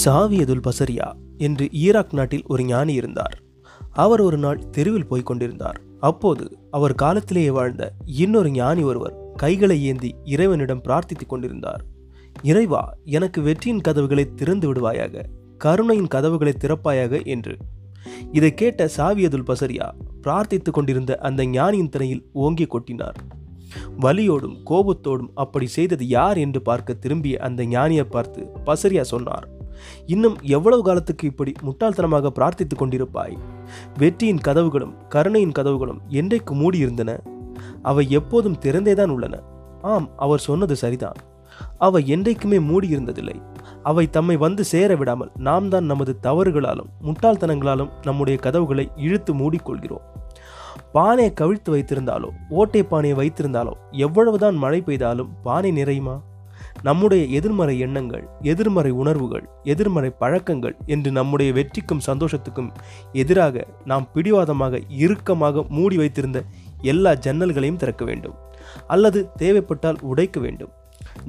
சாவியதுல் பசரியா என்று ஈராக் நாட்டில் ஒரு ஞானி இருந்தார். அவர் ஒரு நாள் தெருவில் போய் கொண்டிருந்தார். அப்போது அவர் காலத்திலேயே வாழ்ந்த இன்னொரு ஞானி ஒருவர் கைகளை ஏந்தி இறைவனிடம் பிரார்த்தித்துக் கொண்டிருந்தார். இறைவா எனக்கு வெற்றியின் கதவுகளை திறந்து விடுவாயாக கருணையின் கதவுகளை திறப்பாயாக என்று. இதை கேட்ட சாவியதுல் பசரியா பிரார்த்தித்துக் கொண்டிருந்த அந்த ஞானியின் திரையில் ஓங்கி கொட்டினார். வலியோடும் கோபத்தோடும் அப்படி செய்தது யார் என்று பார்க்க திரும்பிய அந்த ஞானியை பார்த்து பசரியா சொன்னார் இன்னும் எவ்வளவு காலத்துக்கு இப்படி முட்டாள்தனமாக பிரார்த்தித்துக் கொண்டிருப்பாய்? வெற்றியின் கதவுகளும் கருணையின் கதவுகளும் என்றைக்கு மூடியிருந்தன? அவை எப்போதும் திறந்தேதான் உள்ளன. ஆம் அவர் சொன்னது சரிதான். அவை என்றைக்குமே மூடியிருந்ததில்லை. அவை தம்மை வந்து சேர விடாமல் நாம் தான் நமது தவறுகளாலும் முட்டாள்தனங்களாலும் நம்முடைய கதவுகளை இழுத்து மூடிக்கொள்கிறோம். பானையை கவிழ்த்து வைத்திருந்தாலோ ஓட்டை பானையை வைத்திருந்தாலோ எவ்வளவுதான் மழை பெய்தாலும் பானை நிறையுமா? நம்முடைய எதிர்மறை எண்ணங்கள் எதிர்மறை உணர்வுகள் எதிர்மறை பழக்கங்கள் என்று நம்முடைய வெற்றிக்கும் சந்தோஷத்துக்கும் எதிராக நாம் பிடிவாதமாக இறுக்கமாக மூடி வைத்திருந்த எல்லா ஜன்னல்களையும் திறக்க வேண்டும். அல்லது தேவைப்பட்டால் உடைக்க வேண்டும்.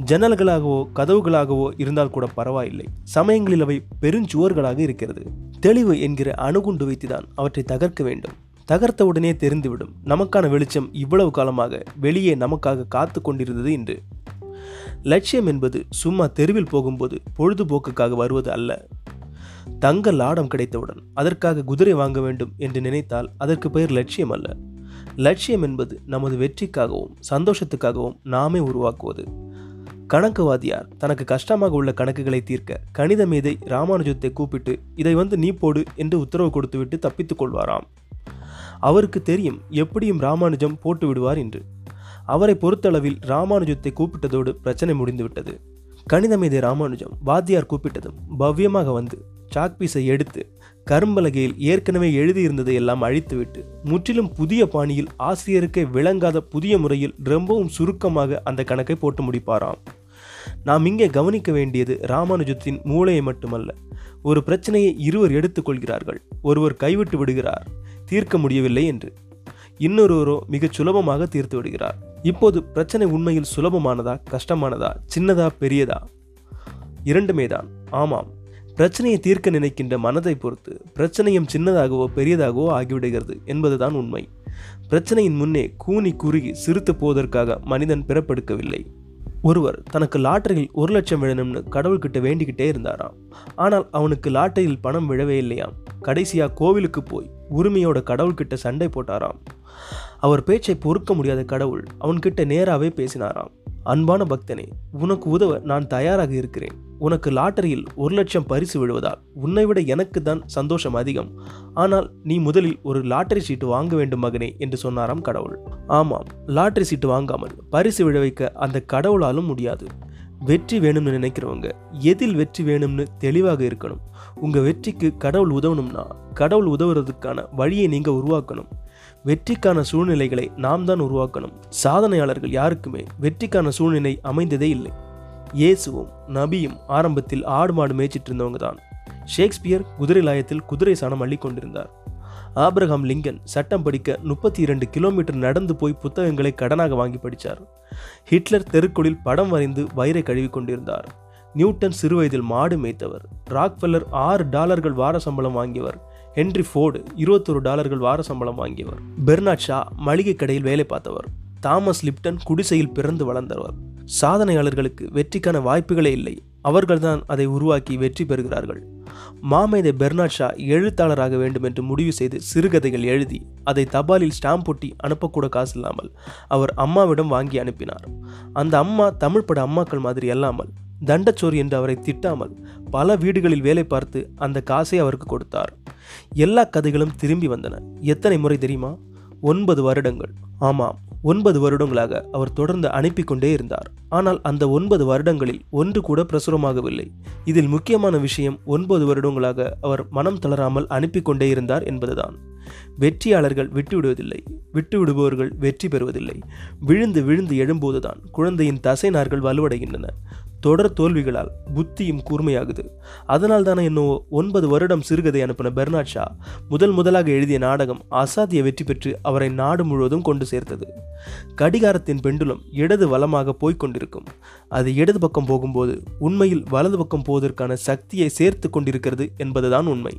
ஜன்னல்களாகவோ கதவுகளாகவோ இருந்தால் கூட பரவாயில்லை. சமயங்களில் அவை பெருஞ்சுவர்களாக இருக்கிறது. தெளிவு என்கிற அணுகுண்டு வைத்துதான் அவற்றை தகர்க்க வேண்டும். தகர்த்தவுடனே தெரிந்துவிடும். நமக்கான வெளிச்சம் இவ்வளவு காலமாக வெளியே நமக்காக காத்து கொண்டிருந்தது என்று லட்சியம் என்பது சும்மா தெருவில் போகும்போது பொழுதுபோக்குக்காக வருவது அல்ல. தங்க லாடம் கிடைத்தவுடன் அதற்காக குதிரை வாங்க வேண்டும் என்று நினைத்தால் அதற்கு பெயர் லட்சியம் அல்ல. லட்சியம் என்பது நமது வெற்றிக்காகவும் சந்தோஷத்துக்காகவும் நாமே உருவாக்குவது. கணக்குவாதியார் தனக்கு கஷ்டமாக உள்ள கணக்குகளை தீர்க்க கணித மேதை ராமானுஜத்தை கூப்பிட்டு இதை வந்து நீ போடு என்று உத்தரவு கொடுத்துவிட்டு தப்பித்துக் கொள்வாராம். அவருக்கு தெரியும் எப்படியும் ராமானுஜம் போட்டு விடுவார் என்று. அவரை பொறுத்தளவில் ராமானுஜத்தை கூப்பிட்டதோடு பிரச்சனை முடிந்துவிட்டது. கணிதமேதை ராமானுஜம் வாத்தியார் கூப்பிட்டதும் பவ்யமாக வந்து சாக்பீஸை எடுத்து கரும்பலகையில் ஏற்கனவே எழுதியிருந்ததை எல்லாம் அழித்துவிட்டு முற்றிலும் புதிய பாணியில் ஆசிரியருக்கே விளங்காத புதிய முறையில் ரொம்பவும் சுருக்கமாக அந்த கணக்கை போட்டு முடிப்பாராம். நாம் இங்கே கவனிக்க வேண்டியது ராமானுஜத்தின் மூளையை மட்டுமல்ல ஒரு பிரச்சனையை இருவர் எடுத்துக்கொள்கிறார்கள் ஒருவர் கைவிட்டு விடுகிறார் தீர்க்க முடியவில்லை என்று. இன்னொருவரோ மிகச் சுலபமாக தீர்த்து விடுகிறார். இப்போது பிரச்சனை உண்மையில் சுலபமானதா கஷ்டமானதா சின்னதா பெரியதா? இரண்டுமே தான். ஆமாம். பிரச்சனையை தீர்க்க நினைக்கின்ற மனதை பொறுத்து பிரச்சனையும் சின்னதாகவோ பெரியதாகவோ ஆகிவிடுகிறது என்பதுதான் உண்மை. பிரச்சனையின் முன்னே கூனி குறுகி சிரித்து போவதற்காக மனிதன் பிறப்பெடுக்கவில்லை. ஒருவர் தனக்கு லாட்டரியில் ஒரு லட்சம் விழணும்னு கடவுள்கிட்ட வேண்டிக்கிட்டே இருந்தாராம். ஆனால் அவனுக்கு லாட்டரியில் பணம் விழவே இல்லையாம். கடைசியாக கோவிலுக்கு போய் உரிமையோட கடவுள்கிட்ட சண்டை போட்டாராம். அவர் பேச்சை பொறுக்க முடியாத கடவுள் அவன்கிட்ட நேராகவே பேசினாராம். அன்பான பக்தனே உனக்கு உதவ நான் தயாராக இருக்கிறேன். உனக்கு லாட்டரியில் ஒரு லட்சம் பரிசு விழுவதால் உன்னை விட எனக்கு தான் சந்தோஷம் அதிகம். ஆனால் நீ முதலில் ஒரு லாட்டரி சீட்டு வாங்க வேண்டும் மகனே என்று சொன்னாராம் கடவுள். ஆமாம் லாட்டரி சீட்டு வாங்காமல் பரிசு விழ வைக்க அந்த கடவுளாலும் முடியாது. வெற்றி வேணும்னு நினைக்கிறவங்க எதில் வெற்றி வேணும்னு தெளிவாக இருக்கணும். உங்கள் வெற்றிக்கு கடவுள் உதவணும்னா கடவுள் உதவுறதுக்கான வழியை நீங்கள் உருவாக்கணும். வெற்றிக்கான சூழ்நிலைகளை நாம் தான் உருவாக்கணும். சாதனையாளர்கள் யாருக்குமே வெற்றிக்கான சூழ்நிலை அமைந்ததே இல்லை. இயேசுவும் நபியும் ஆரம்பத்தில் ஆடு மாடு மேய்ச்சிட்டு இருந்தவங்க தான். ஷேக்ஸ்பியர் குதிரை லாயத்தில் குதிரை சாணம் அள்ளி கொண்டிருந்தார். ஆப்ரஹாம் லிங்கன் சட்டம் படிக்க முப்பத்தி இரண்டு கிலோமீட்டர் நடந்து போய் புத்தகங்களை கடனாக வாங்கி படித்தார் ஹிட்லர் தெருக்குளில் படம் வரைந்து வயிறை கழுவி கொண்டிருந்தார். நியூட்டன் சிறுவயதில் மாடு மேய்த்தவர். ராக்ஃபெல்லர் ஆறு டாலர்கள் வார சம்பளம் வாங்கியவர். ஹென்ரி ஃபோர்டு இருபத்தொரு டாலர்கள் வார சம்பளம் வாங்கியவர். பெர்னாட் ஷா மளிகை கடையில் வேலை பார்த்தவர். தாமஸ் லிப்டன் குடிசையில் பிறந்து வளர்ந்தவர். சாதனையாளர்களுக்கு வெற்றிக்கான வாய்ப்புகளே இல்லை. அவர்கள்தான் அதை உருவாக்கி வெற்றி பெறுகிறார்கள். மாமேதை பெர்னாட் ஷா எழுத்தாளராக வேண்டும் என்று முடிவு செய்து சிறுகதைகள் எழுதி அதை தபாலில் ஸ்டாம்ப் ஒட்டி அனுப்பக்கூட காசு இல்லாமல் அவர் அம்மாவிடம் வாங்கி அனுப்பினார். அந்த அம்மா தமிழ் பட அம்மாக்கள் மாதிரி அல்லாமல் தண்டச்சோறு என்று அவரை திட்டாமல் பல வீடுகளில் வேலை பார்த்து அந்த காசை அவருக்கு கொடுத்தார். எல்லா கதைகளும் திரும்பி வந்தன. எத்தனை முறை தெரியுமா? ஒன்பது வருடங்கள். ஆமாம் ஒன்பது வருடங்களாக அவர் தொடர்ந்து அனுப்பி கொண்டே இருந்தார். ஆனால் அந்த ஒன்பது வருடங்களில் ஒன்று கூட பிரசுரமாகவில்லை. இதில் முக்கியமான விஷயம் ஒன்பது வருடங்களாக அவர் மனம் தளராமல் அனுப்பி கொண்டே இருந்தார் என்பதுதான். வெற்றியாளர்கள் விட்டுவிடுவதில்லை. விட்டுவிடுபவர்கள் வெற்றி பெறுவதில்லை. விழுந்து விழுந்து எழும்போதுதான் குழந்தையின் தசை நார்கள் வலுவடைகின்றன. தொடர் தோல்விகளால் புத்தியும் கூர்மையாகுது. அதனால் தானே இன்னும் ஒன்பது வருடம் சிறுகதை அனுப்பின பெர்னாட் ஷா முதல் முதலாக எழுதிய நாடகம் அசாத்திய வெற்றி பெற்று அவரை நாடு முழுவதும் கொண்டு சேர்த்தது. கடிகாரத்தின் பெண்டுலம் இடது வலமாக போய்க் கொண்டிருக்கும். அது இடது பக்கம் போகும்போது உண்மையில் வலது பக்கம் போவதற்கான சக்தியை சேர்த்து கொண்டிருக்கிறது என்பதுதான் உண்மை.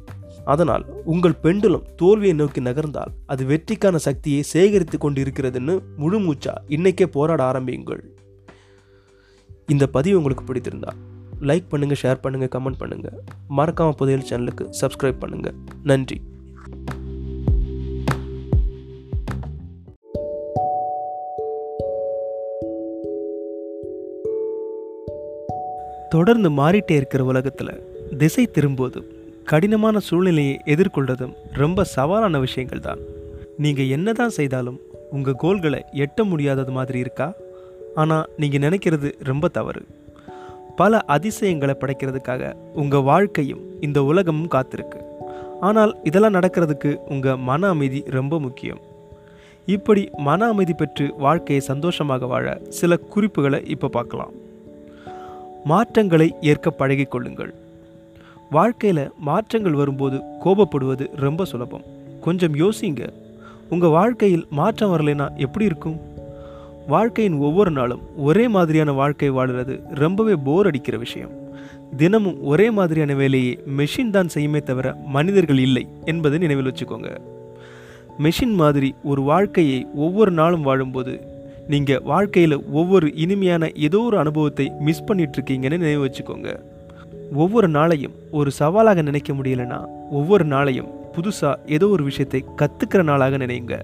அதனால் உங்கள் பெண்டுலம் தோல்வியை நோக்கி நகர்ந்தால் அது வெற்றிக்கான சக்தியை சேகரித்து கொண்டிருக்கிறதுன்னு முழு மூச்சா இன்னைக்கே போராட ஆரம்பியுங்கள். இந்த பதிவு உங்களுக்கு பிடித்திருந்தா லைக் பண்ணுங்கள் ஷேர் பண்ணுங்கள் கமெண்ட் பண்ணுங்கள் மறக்காமல் புதையல் சேனலுக்கு சப்ஸ்கிரைப் பண்ணுங்கள் நன்றி. தொடர்ந்து மாறிட்டே இருக்கிற உலகத்தில் திசை திரும்புவதும் கடினமான சூழ்நிலையை எதிர்கொள்வதும் ரொம்ப சவாலான விஷயங்கள் தான் நீங்கள் என்ன தான் செய்தாலும் உங்கள் கோல்களை எட்ட முடியாதது மாதிரி இருக்கா? ஆனால் நீங்கள் நினைக்கிறது ரொம்ப தவறு. பல அதிசயங்களை படைக்கிறதுக்காக உங்கள் வாழ்க்கையும் இந்த உலகமும் காத்திருக்கு. ஆனால் இதெல்லாம் நடக்கிறதுக்கு உங்கள் மன அமைதி ரொம்ப முக்கியம். இப்படி மன அமைதி பெற்று வாழ்க்கையை சந்தோஷமாக வாழ சில குறிப்புகளை இப்போ பார்க்கலாம். மாற்றங்களை ஏற்க பழகிக்கொள்ளுங்கள் வாழ்க்கையில் மாற்றங்கள் வரும்போது கோபப்படுவது ரொம்ப சுலபம். கொஞ்சம் யோசிங்க. உங்கள் வாழ்க்கையில் மாற்றம் வரலைன்னா எப்படி இருக்கும்? வாழ்க்கையின் ஒவ்வொரு நாளும் ஒரே மாதிரியான வாழ்க்கை வாழுறது ரொம்பவே போர் அடிக்கிற விஷயம். தினமும் ஒரே மாதிரியான வேலையை மெஷின் தான் செய்யுமே தவிர மனிதர்கள் இல்லை என்பதை நினைவில் வச்சுக்கோங்க. மெஷின் மாதிரி ஒரு வாழ்க்கையை ஒவ்வொரு நாளும் வாழும்போது நீங்கள் வாழ்க்கையில் ஒவ்வொரு இனிமையான ஏதோ ஒரு அனுபவத்தை மிஸ் பண்ணிகிட்ருக்கீங்கன்னு நினைவு வச்சுக்கோங்க. ஒவ்வொரு நாளையும் ஒரு சவாலாக நினைக்க முடியலன்னா ஒவ்வொரு நாளையும் புதுசாக ஏதோ ஒரு விஷயத்தை கற்றுக்கிற நாளாக நினைங்க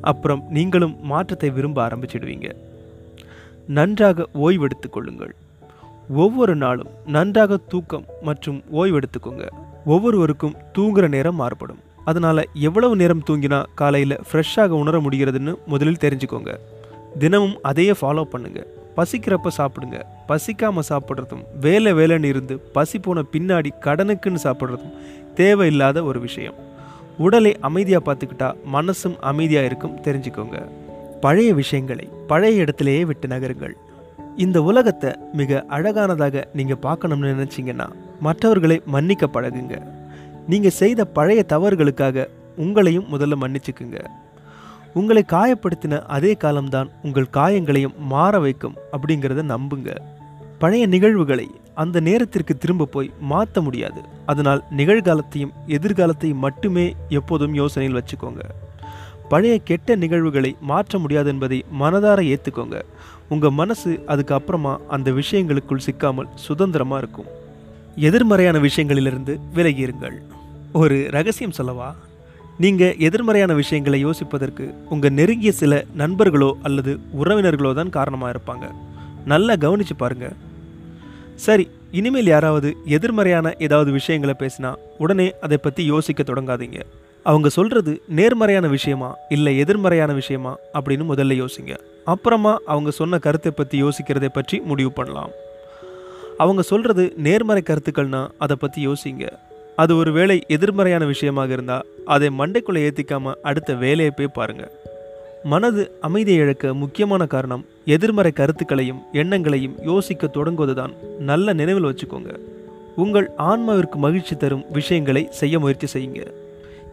அப்புறம் நீங்களும் மாற்றத்தை விரும்ப ஆரம்பிச்சிடுவீங்க. நன்றாக ஓய்வெடுத்துக் கொள்ளுங்கள். ஒவ்வொரு நாளும் நன்றாக தூக்கம் மற்றும் ஓய்வெடுத்துக்கோங்க. ஒவ்வொருவருக்கும் தூங்குற நேரம் மாறுபடும். அதனால் எவ்வளவு நேரம் தூங்கினா காலையில் ஃப்ரெஷ்ஷாக உணர முடிகிறதுன்னு முதலில் தெரிஞ்சுக்கோங்க. தினமும் அதையே ஃபாலோ பண்ணுங்கள் பசிக்கிறப்ப சாப்பிடுங்க. பசிக்காமல் சாப்பிட்றதும் வேலை வேலைன்னு இருந்து பசி போன பின்னாடி கடனுக்குன்னு சாப்பிட்றதும் தேவையில்லாத ஒரு விஷயம். உடலை அமைதியாக பார்த்துக்கிட்டா மனசும் அமைதியாக இருக்கும் தெரிஞ்சுக்கோங்க. பழைய விஷயங்களை பழைய இடத்திலேயே விட்டு நகருங்கள். இந்த உலகத்தை மிக அழகானதாக நீங்கள் பார்க்கணும்னு நினச்சிங்கன்னா மற்றவர்களை மன்னிக்க பழகுங்க. நீங்கள் செய்த பழைய தவறுகளுக்காக உங்களையும் முதல்ல மன்னிச்சுக்குங்க. உங்களை காயப்படுத்தின அதே காலம்தான் உங்கள் காயங்களையும் மாற வைக்கும் அப்படிங்கிறத நம்புங்க. பழைய நிகழ்வுகளை அந்த நேரத்திற்கு திரும்ப போய் மாற்ற முடியாது. அதனால் நிகழ்காலத்தையும் எதிர்காலத்தையும் மட்டுமே எப்போதும் யோசனையில் வச்சுக்கோங்க. பழைய கெட்ட நிகழ்வுகளை மாற்ற முடியாது என்பதை மனதார ஏற்றுக்கோங்க உங்கள் மனசு அதுக்கு அப்புறமா அந்த விஷயங்களுக்குள் சிக்காமல் சுதந்திரமாக இருக்கும். எதிர்மறையான விஷயங்களிலிருந்து விலகியிருங்கள். ஒரு ரகசியம் சொல்லவா? நீங்கள் எதிர்மறையான விஷயங்களை யோசிப்பதற்கு உங்கள் நெருங்கிய சில நண்பர்களோ அல்லது உறவினர்களோ தான் காரணமாக இருப்பாங்க. நல்லா கவனிச்சு பாருங்கள் சரி இனிமேல் யாராவது எதிர்மறையான ஏதாவது விஷயங்களை பேசினா உடனே அதை பற்றி யோசிக்க தொடங்காதீங்க. அவங்க சொல்கிறது நேர்மறையான விஷயமா இல்லை எதிர்மறையான விஷயமா அப்படின்னு முதல்ல யோசிங்க. அப்புறமா அவங்க சொன்ன கருத்தை பற்றி யோசிக்கிறதை பற்றி முடிவு பண்ணலாம். அவங்க சொல்கிறது நேர்மறை கருத்துக்கள்னா அதை பற்றி யோசிங்க. அது ஒரு வேளை எதிர்மறையான விஷயமாக இருந்தால் அதை மண்டைக்குள்ளே ஏற்றிக்காமல் அடுத்த வேலையை போய் பாருங்கள் மனது அமைதியை இழக்க முக்கியமான காரணம் எதிர்மறை கருத்துக்களையும் எண்ணங்களையும் யோசிக்க தொடங்குவதுதான். நல்ல நினைவில் வச்சுக்கோங்க. உங்கள் ஆன்மாவிற்கு மகிழ்ச்சி தரும் விஷயங்களை செய்ய முயற்சி செய்யுங்க.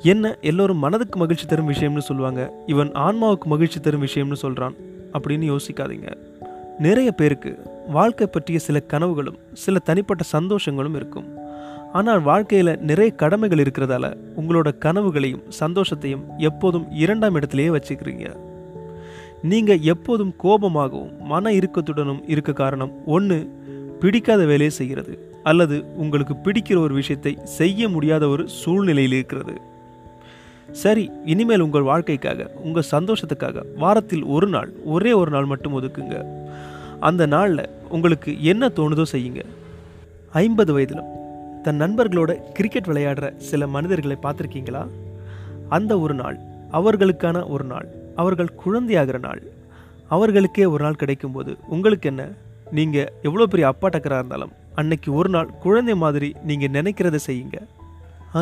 என்ன எல்லோரும் மனதுக்கு மகிழ்ச்சி தரும் விஷயம்னு சொல்லுவாங்க. இவன் ஆன்மாவுக்கு மகிழ்ச்சி தரும் விஷயம்னு சொல்கிறான் அப்படின்னு யோசிக்காதீங்க. நிறைய பேருக்கு வாழ்க்கை பற்றிய சில கனவுகளும் சில தனிப்பட்ட சந்தோஷங்களும் இருக்கும். ஆனால் வாழ்க்கையில் நிறைய கடமைகள் இருக்கிறதால உங்களோட கனவுகளையும் சந்தோஷத்தையும் எப்போதும் இரண்டாம் இடத்துலையே வச்சுக்கிறீங்க. நீங்கள் எப்போதும் கோபமாகவும் மன இறுக்கத்துடனும் இருக்க காரணம் ஒன்று பிடிக்காத வேலையை செய்கிறது அல்லது உங்களுக்கு பிடிக்கிற ஒரு விஷயத்தை செய்ய முடியாத ஒரு சூழ்நிலையில் இருக்கிறது. சரி இனிமேல் உங்கள் வாழ்க்கைக்காக உங்கள் சந்தோஷத்துக்காக வாரத்தில் ஒரு நாள் ஒரே ஒரு நாள் மட்டும் ஒதுக்குங்க. அந்த நாளில் உங்களுக்கு என்ன தோணுதோ செய்யுங்க. ஐம்பது வயதிலும் தன் நண்பர்களோட கிரிக்கெட் விளையாடுற சில மனிதர்களை பார்த்துருக்கீங்களா? அந்த ஒரு நாள் அவர்களுக்கான ஒரு நாள் அவர்கள் குழந்தையாகிற நாள் அவர்களுக்கே ஒரு நாள் கிடைக்கும்போது உங்களுக்கு என்ன? நீங்கள் எவ்வளோ பெரிய அப்பா டக்கராக இருந்தாலும் அன்னைக்கு ஒரு நாள் குழந்தை மாதிரி நீங்கள் நினைக்கிறத செய்யுங்க.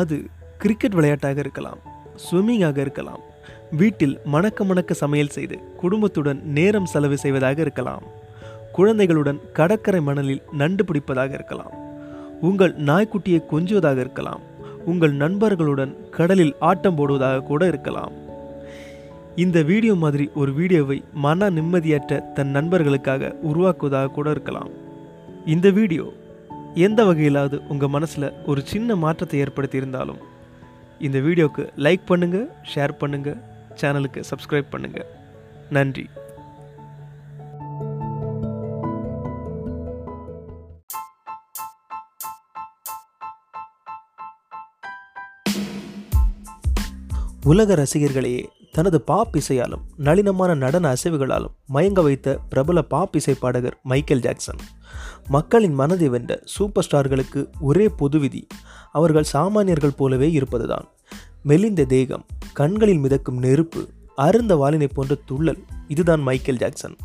அது கிரிக்கெட் விளையாட்டாக இருக்கலாம் ஸ்விம்மிங்காக இருக்கலாம் வீட்டில் மணக்க மணக்க சமையல் செய்து குடும்பத்துடன் நேரம் செலவு செய்வதாக இருக்கலாம் குழந்தைகளுடன் கடற்கரை மணலில் நண்டு பிடிப்பதாக இருக்கலாம். உங்கள் நாய்க்குட்டியை கொஞ்சுவதாக இருக்கலாம். உங்கள் நண்பர்களுடன் கடலில் ஆட்டம் போடுவதாக கூட இருக்கலாம். இந்த வீடியோ மாதிரி ஒரு வீடியோவை மன நிம்மதியற்ற தன் நண்பர்களுக்காக உருவாக்குவதாக கூட இருக்கலாம். இந்த வீடியோ எந்த வகையிலாவது உங்கள் மனசில் ஒரு சின்ன மாற்றத்தை ஏற்படுத்தி இருந்தாலும் இந்த வீடியோவுக்கு லைக் பண்ணுங்கள் ஷேர் பண்ணுங்கள் சேனலுக்கு சப்ஸ்கிரைப் பண்ணுங்கள் நன்றி. உலக ரசிகர்களையே தனது பாப் இசையாலும் நளினமான நடன அசைவுகளாலும் மயங்க வைத்த பிரபல பாப் இசை பாடகர் மைக்கேல் ஜாக்சன். மக்களின் மனதை வென்ற சூப்பர் ஸ்டார்களுக்கு ஒரே பொது விதி அவர்கள் சாமானியர்கள் போலவே இருப்பதுதான். மெலிந்த தேகம் கண்களில் மிதக்கும் நெருப்பு அருந்த வாலினை போன்ற துள்ளல் இதுதான் மைக்கேல் ஜாக்சன்.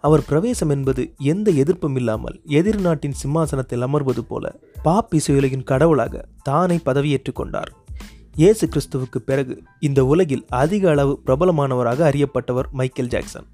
அவர் பிரவேசம் என்பது எந்த எதிர்ப்பும் இல்லாமல் எதிர் நாட்டின் சிம்மாசனத்தில் அமர்வது போல பாப் இசையுலகின் கடவுளாக தானே பதவியேற்றுக் கொண்டார். இயேசு கிறிஸ்துவுக்கு பிறகு இந்த உலகில் அதிக அளவு பிரபலமானவராக அறியப்பட்டவர் மைக்கேல் ஜாக்சன்.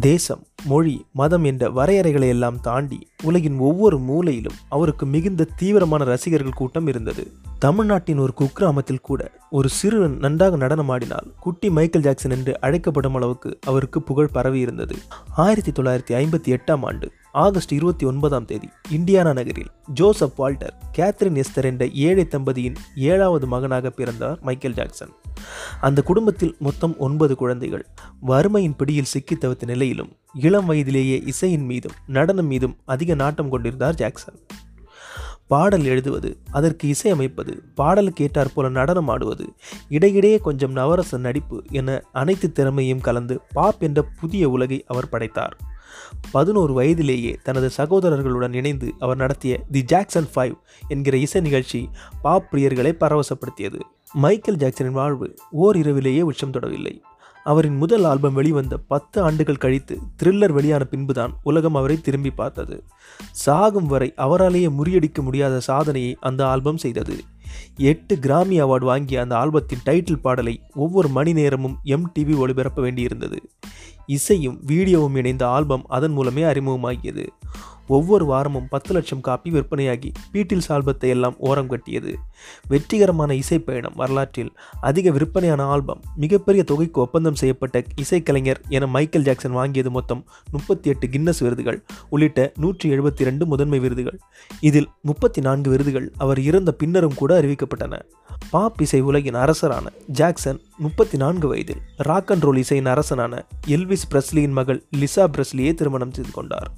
தேசம் மொழி மதம் என்ற வரையறைகளை எல்லாம் தாண்டி உலகின் ஒவ்வொரு மூலையிலும் அவருக்கு மிகுந்த தீவிரமான ரசிகர்கள் கூட்டம் இருந்தது. தமிழ்நாட்டின் ஒரு குக்கிராமத்தில் கூட ஒரு சிறுவன் நன்றாக நடனமாடினால் குட்டி மைக்கேல் ஜாக்சன் என்று அழைக்கப்படும் அளவுக்கு அவருக்கு புகழ் பரவி இருந்தது. ஆயிரத்தி தொள்ளாயிரத்தி ஐம்பத்தி எட்டாம் ஆண்டு ஆகஸ்ட் இருபத்தி ஒன்பதாம் தேதி இந்தியானா நகரில் ஜோசப் வால்டர் கேத்ரின் எஸ்தர் என்ற ஏழை தம்பதியின் ஏழாவது மகனாக பிறந்தார் மைக்கேல் ஜாக்சன். அந்த குடும்பத்தில் மொத்தம் ஒன்பது குழந்தைகள். வறுமையின் பிடியில் சிக்கி தவித்த நிலையிலும் இளம் வயதிலேயே இசையின் மீதும் நடனம் மீதும் அதிக நாட்டம் கொண்டிருந்தார் ஜாக்சன். பாடல் எழுதுவது அதற்கு இசையமைப்பது பாடலுக்கு கேட்டார் போல நடனம் ஆடுவது இடையிடையே கொஞ்சம் நவரச நடிப்பு என அனைத்து திறமையும் கலந்து பாப் என்ற புதிய உலகை அவர் படைத்தார். பதினோரு வயதிலேயே தனது சகோதரர்களுடன் இணைந்து அவர் நடத்திய தி ஜாக்சன் ஃபைவ் என்கிற இசை நிகழ்ச்சி பாப் பிரியர்களை பரவசப்படுத்தியது. மைக்கேல் ஜாக்சனின் வாழ்வு ஓர் இரவிலேயே உச்சம் தொடவில்லை. அவரின் முதல் ஆல்பம் வெளிவந்த பத்து ஆண்டுகள் கழித்து த்ரில்லர் வெளியான பின்புதான் உலகம் அவரை திரும்பி பார்த்தது. சாகும் வரை அவராலேயே முறியடிக்க முடியாத சாதனையை அந்த ஆல்பம் செய்தது. எட்டு கிராமி அவார்டு வாங்கிய அந்த ஆல்பத்தின் டைட்டில் பாடலை ஒவ்வொரு மணி நேரமும் எம்டிவி ஒளிபரப்ப வேண்டியிருந்தது. இசையும் வீடியோவும் இணைந்த ஆல்பம் அதன் மூலமே அறிமுகமாகியது. ஒவ்வொரு வாரமும் பத்து லட்சம் காப்பி விற்பனையாகி பீட்டில்ஸ் ஆல்பத்தை எல்லாம் ஓரம் கட்டியது. வெற்றிகரமான இசை பயணம் வரலாற்றில் அதிக விற்பனையான ஆல்பம் மிகப்பெரிய தொகைக்கு ஒப்பந்தம் செய்யப்பட்ட இசைக்கலைஞர் என மைக்கேல் ஜாக்சன் வாங்கியது மொத்தம் முப்பத்தி எட்டு கின்னஸ் விருதுகள் உள்ளிட்ட நூற்றி எழுபத்தி ரெண்டு முதன்மை விருதுகள். இதில் முப்பத்தி நான்கு விருதுகள் அவர் இறந்த பின்னரும் கூட அறிவிக்கப்பட்டன. பாப் இசை உலகின் அரசரான ஜாக்சன் முப்பத்தி நான்கு வயதில் ராக் அண்ட் ரோல் இசையின் அரசனான எல்விஸ் பிரஸ்லியின் மகள் லிசா பிரஸ்லியை திருமணம் செய்து கொண்டார்.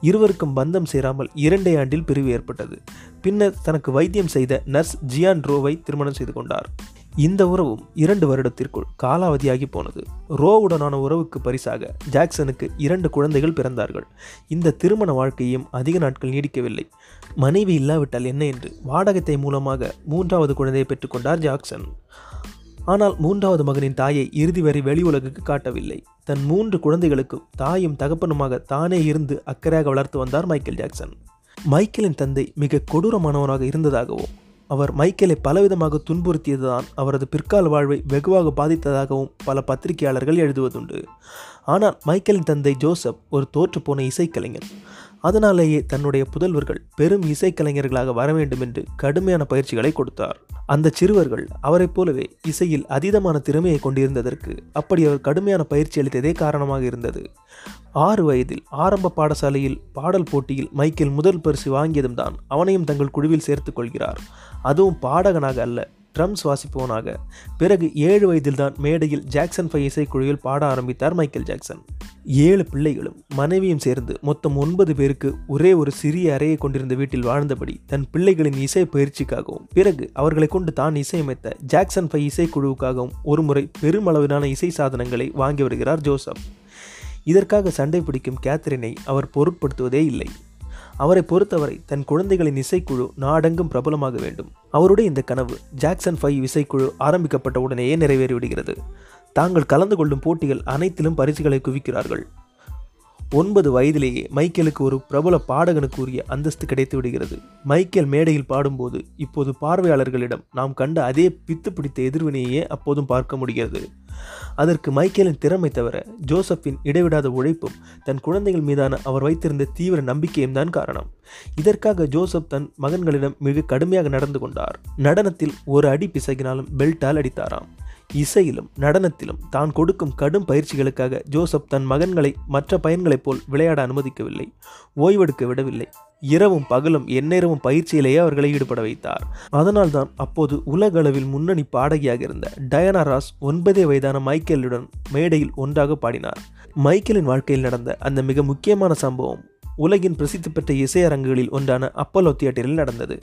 இருவருக்கும் பந்தம் சேராமல் இரண்டே ஆண்டில் பிரிவு ஏற்பட்டது. பின்னர் தனக்கு வைத்தியம் செய்த நர்ஸ் ஜியான் ரோவை திருமணம் செய்து கொண்டார். இந்த உறவும் இரண்டு வருடத்திற்குள் காலாவதியாகி போனது. ரோவுடனான உறவுக்கு பரிசாக ஜாக்சனுக்கு இரண்டு குழந்தைகள் பிறந்தார்கள். இந்த திருமண வாழ்க்கையும் அதிக நாட்கள் நீடிக்கவில்லை. மனைவி இல்லாவிட்டால் என்ன என்று வாடகத்தை மூலமாக மூன்றாவது குழந்தையை பெற்றுக்கொண்டார் ஜாக்சன் ஆனால் மூன்றாவது மகனின் தாயை இறுதி வரை வெளி உலகுக்கு காட்டவில்லை. தன் மூன்று குழந்தைகளுக்கும் தாயும் தகப்பனுமாக தானே இருந்து அக்கறையாக வளர்த்து வந்தார் மைக்கேல் ஜாக்சன். மைக்கேலின் தந்தை மிக கொடூரமானவராக இருந்ததாகவும் அவர் மைக்கேலை பலவிதமாக துன்புறுத்தியதுதான் அவரது பிற்கால வாழ்வை வெகுவாக பாதித்ததாகவும் பல பத்திரிகையாளர்கள் எழுதுவதுண்டு. ஆனால் மைக்கேலின் தந்தை ஜோசப் ஒரு தோற்றுப்போன இசைக்கலைஞர். அதனாலேயே தன்னுடைய புதல்வர்கள் பெரும் இசைக்கலைஞர்களாக வர வேண்டும் என்று கடுமையான பயிற்சிகளை கொடுத்தார். அந்த சிறுவர்கள் அவரைப் போலவே இசையில் அதீதமான திறமையை கொண்டிருந்ததற்கு அப்படி அவர் கடுமையான பயிற்சி அளித்ததே காரணமாக இருந்தது. ஆறு வயதில் ஆரம்ப பாடசாலையில் பாடல் போட்டியில் மைக்கேல் முதல் பரிசு வாங்கியதும் தான் அவனையும் தங்கள் குழுவில் சேர்த்துக் கொள்கிறார். அதுவும் பாடகனாக அல்ல ட்ரம்ஸ் வாசிப்பவனாக பிறகு ஏழு வயதில்தான் மேடையில் ஜாக்சன் ஃபை இசைக்குழுவில் பாட ஆரம்பித்தார் மைக்கேல் ஜாக்சன். ஏழு பிள்ளைகளும் மனைவியும் சேர்ந்து மொத்தம் ஒன்பது பேருக்கு ஒரே ஒரு சிறிய அறையை கொண்டிருந்த வீட்டில் வாழ்ந்தபடி தன் பிள்ளைகளின் இசை பயிற்சிக்காகவும் பிறகு அவர்களை கொண்டு தான் இசையமைத்த ஜாக்சன் ஃபை இசைக்குழுவுக்காகவும் ஒருமுறை பெருமளவிலான இசை சாதனங்களை வாங்கி வருகிறார் ஜோசப். இதற்காக சண்டை பிடிக்கும் கேத்தரினை அவர் பொருட்படுத்துவதே இல்லை. அவரை பொறுத்தவரை தன் குழந்தைகளின் இசைக்குழு நாடெங்கும் பிரபலமாக வேண்டும். அவருடைய இந்த கனவு ஜாக்சன் ஃபைவ் இசைக்குழு ஆரம்பிக்கப்பட்ட உடனேயே நிறைவேறிவிடுகிறது. தாங்கள் கலந்து கொள்ளும் போட்டிகள் அனைத்திலும் பரிசுகளை குவிக்கிறார்கள். ஒன்பது வயதிலேயே மைக்கேலுக்கு ஒரு பிரபல பாடகனுக்கு உரிய அந்தஸ்து கிடைத்து விடுகிறது மைக்கேல் மேடையில் பாடும்போது இப்போது பார்வையாளர்களிடம் நாம் கண்ட அதே பித்து பிடித்த எதிர்வினையே அப்போதும் பார்க்க முடிகிறது. அதற்கு மைக்கேலின் திறமை தவிர ஜோசப்பின் இடைவிடாத உழைப்பும் தன் குழந்தைகள் மீதான அவர் வைத்திருந்த தீவிர நம்பிக்கையும் தான் காரணம். இதற்காக ஜோசப் தன் மகன்களிடம் மிக கடுமையாக நடந்து கொண்டார். நடனத்தில் ஒரு அடி பிசகினாலும் பெல்ட்டால் அடித்தாராம். இசையிலும் நடனத்திலும் தான் கொடுக்கும் கடும் பயிற்சிகளுக்காக ஜோசப் தன் மகன்களை மற்ற பையன்களைப் போல் விளையாட அனுமதிக்கவில்லை ஓய்வெடுக்க விடவில்லை. இரவும் பகலும் எந்நேரமும் பயிற்சியிலேயே அவர்களை ஈடுபட வைத்தார். அதனால்தான் அப்போது உலக அளவில் முன்னணி பாடகியாக இருந்த டயனா ராஸ் ஒன்பதே வயதான மைக்கேலுடன் மேடையில் ஒன்றாக பாடினார். மைக்கேலின் வாழ்க்கையில் நடந்த அந்த மிக முக்கியமான சம்பவம் உலகின் பிரசித்தி பெற்ற இசையரங்குகளில் ஒன்றான அப்பல்லோ தியேட்டரில் நடந்தது.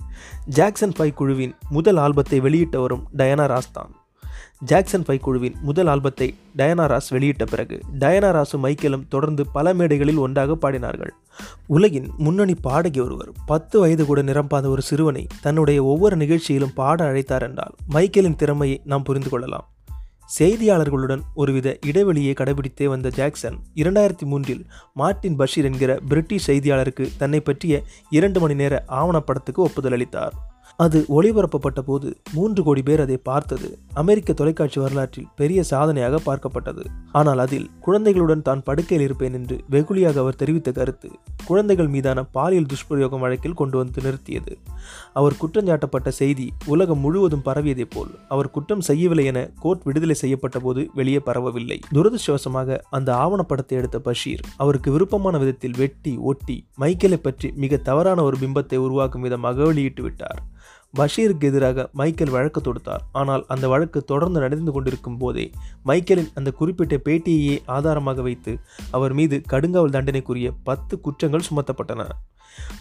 ஜாக்சன் ஃபைவ் குழுவின் முதல் ஆல்பத்தை வெளியிட்டவரும் டயனா ராஸ் தான். ஜாக்சன் ஃபைவ் குழுவின் முதல் ஆல்பத்தை டயனா ராஸ் வெளியிட்ட பிறகு டயனா ராஸும் மைக்கேலும் தொடர்ந்து பல மேடைகளில் ஒன்றாக பாடினார்கள். உலகின் முன்னணி பாடகி ஒருவர் பத்து வயது கூட நிரம்பாத ஒரு சிறுவனை தன்னுடைய ஒவ்வொரு நிகழ்ச்சியிலும் பாட அழைத்தார் என்றால் மைக்கேலின் திறமையை நாம் புரிந்து கொள்ளலாம். செய்தியாளர்களுடன் ஒருவித இடைவெளியை கடைபிடித்தே வந்த ஜாக்சன் இரண்டாயிரத்தி மூன்றில் மார்ட்டின் பஷீர் என்கிற பிரிட்டிஷ் செய்தியாளருக்கு தன்னை பற்றிய இரண்டு மணி நேர ஆவணப்படத்துக்கு ஒப்புதல் அளித்தார். அது ஒளிபரப்பப்பட்ட போது மூன்று கோடி பேர் அதை பார்த்தது. அமெரிக்க தொலைக்காட்சி வரலாற்றில் பெரிய சாதனையாக பார்க்கப்பட்டது. ஆனால் அதில் குழந்தைகளுடன் தான் படுக்கையில் இருப்பேன் என்று வெகுளியாக அவர் தெரிவித்த கருத்து குழந்தைகள் மீதான பாலியல் துஷ்பிரயோகம் வழக்கில் கொண்டு வந்து நிறுத்தியது. அவர் குற்றஞ்சாட்டப்பட்ட செய்தி உலகம் முழுவதும் பரவியதைப் போல் அவர் குற்றம் செய்யவில்லை என கோர்ட் விடுதலை செய்யப்பட்ட போது வெளியே பரவவில்லை. துரதிருஷ்டவசமாக அந்த ஆவணப்படத்தை எடுத்த பஷீர் அவருக்கு விருப்பமான விதத்தில் வெட்டி ஒட்டி மைக்கேலை பற்றி மிக தவறான ஒரு பிம்பத்தை உருவாக்கும் விதமாக வெளியிட்டு விட்டார். பஷீருக்கு எதிராக மைக்கேல் வழக்கு தொடுத்தார். ஆனால் அந்த வழக்கு தொடர்ந்து நடந்து கொண்டிருக்கும் போதே மைக்கேலின் அந்த குறிப்பிட்ட பேட்டியையே ஆதாரமாக வைத்து அவர் மீது கடுங்காவல் தண்டனைக்குரிய பத்து குற்றங்கள் சுமத்தப்பட்டன.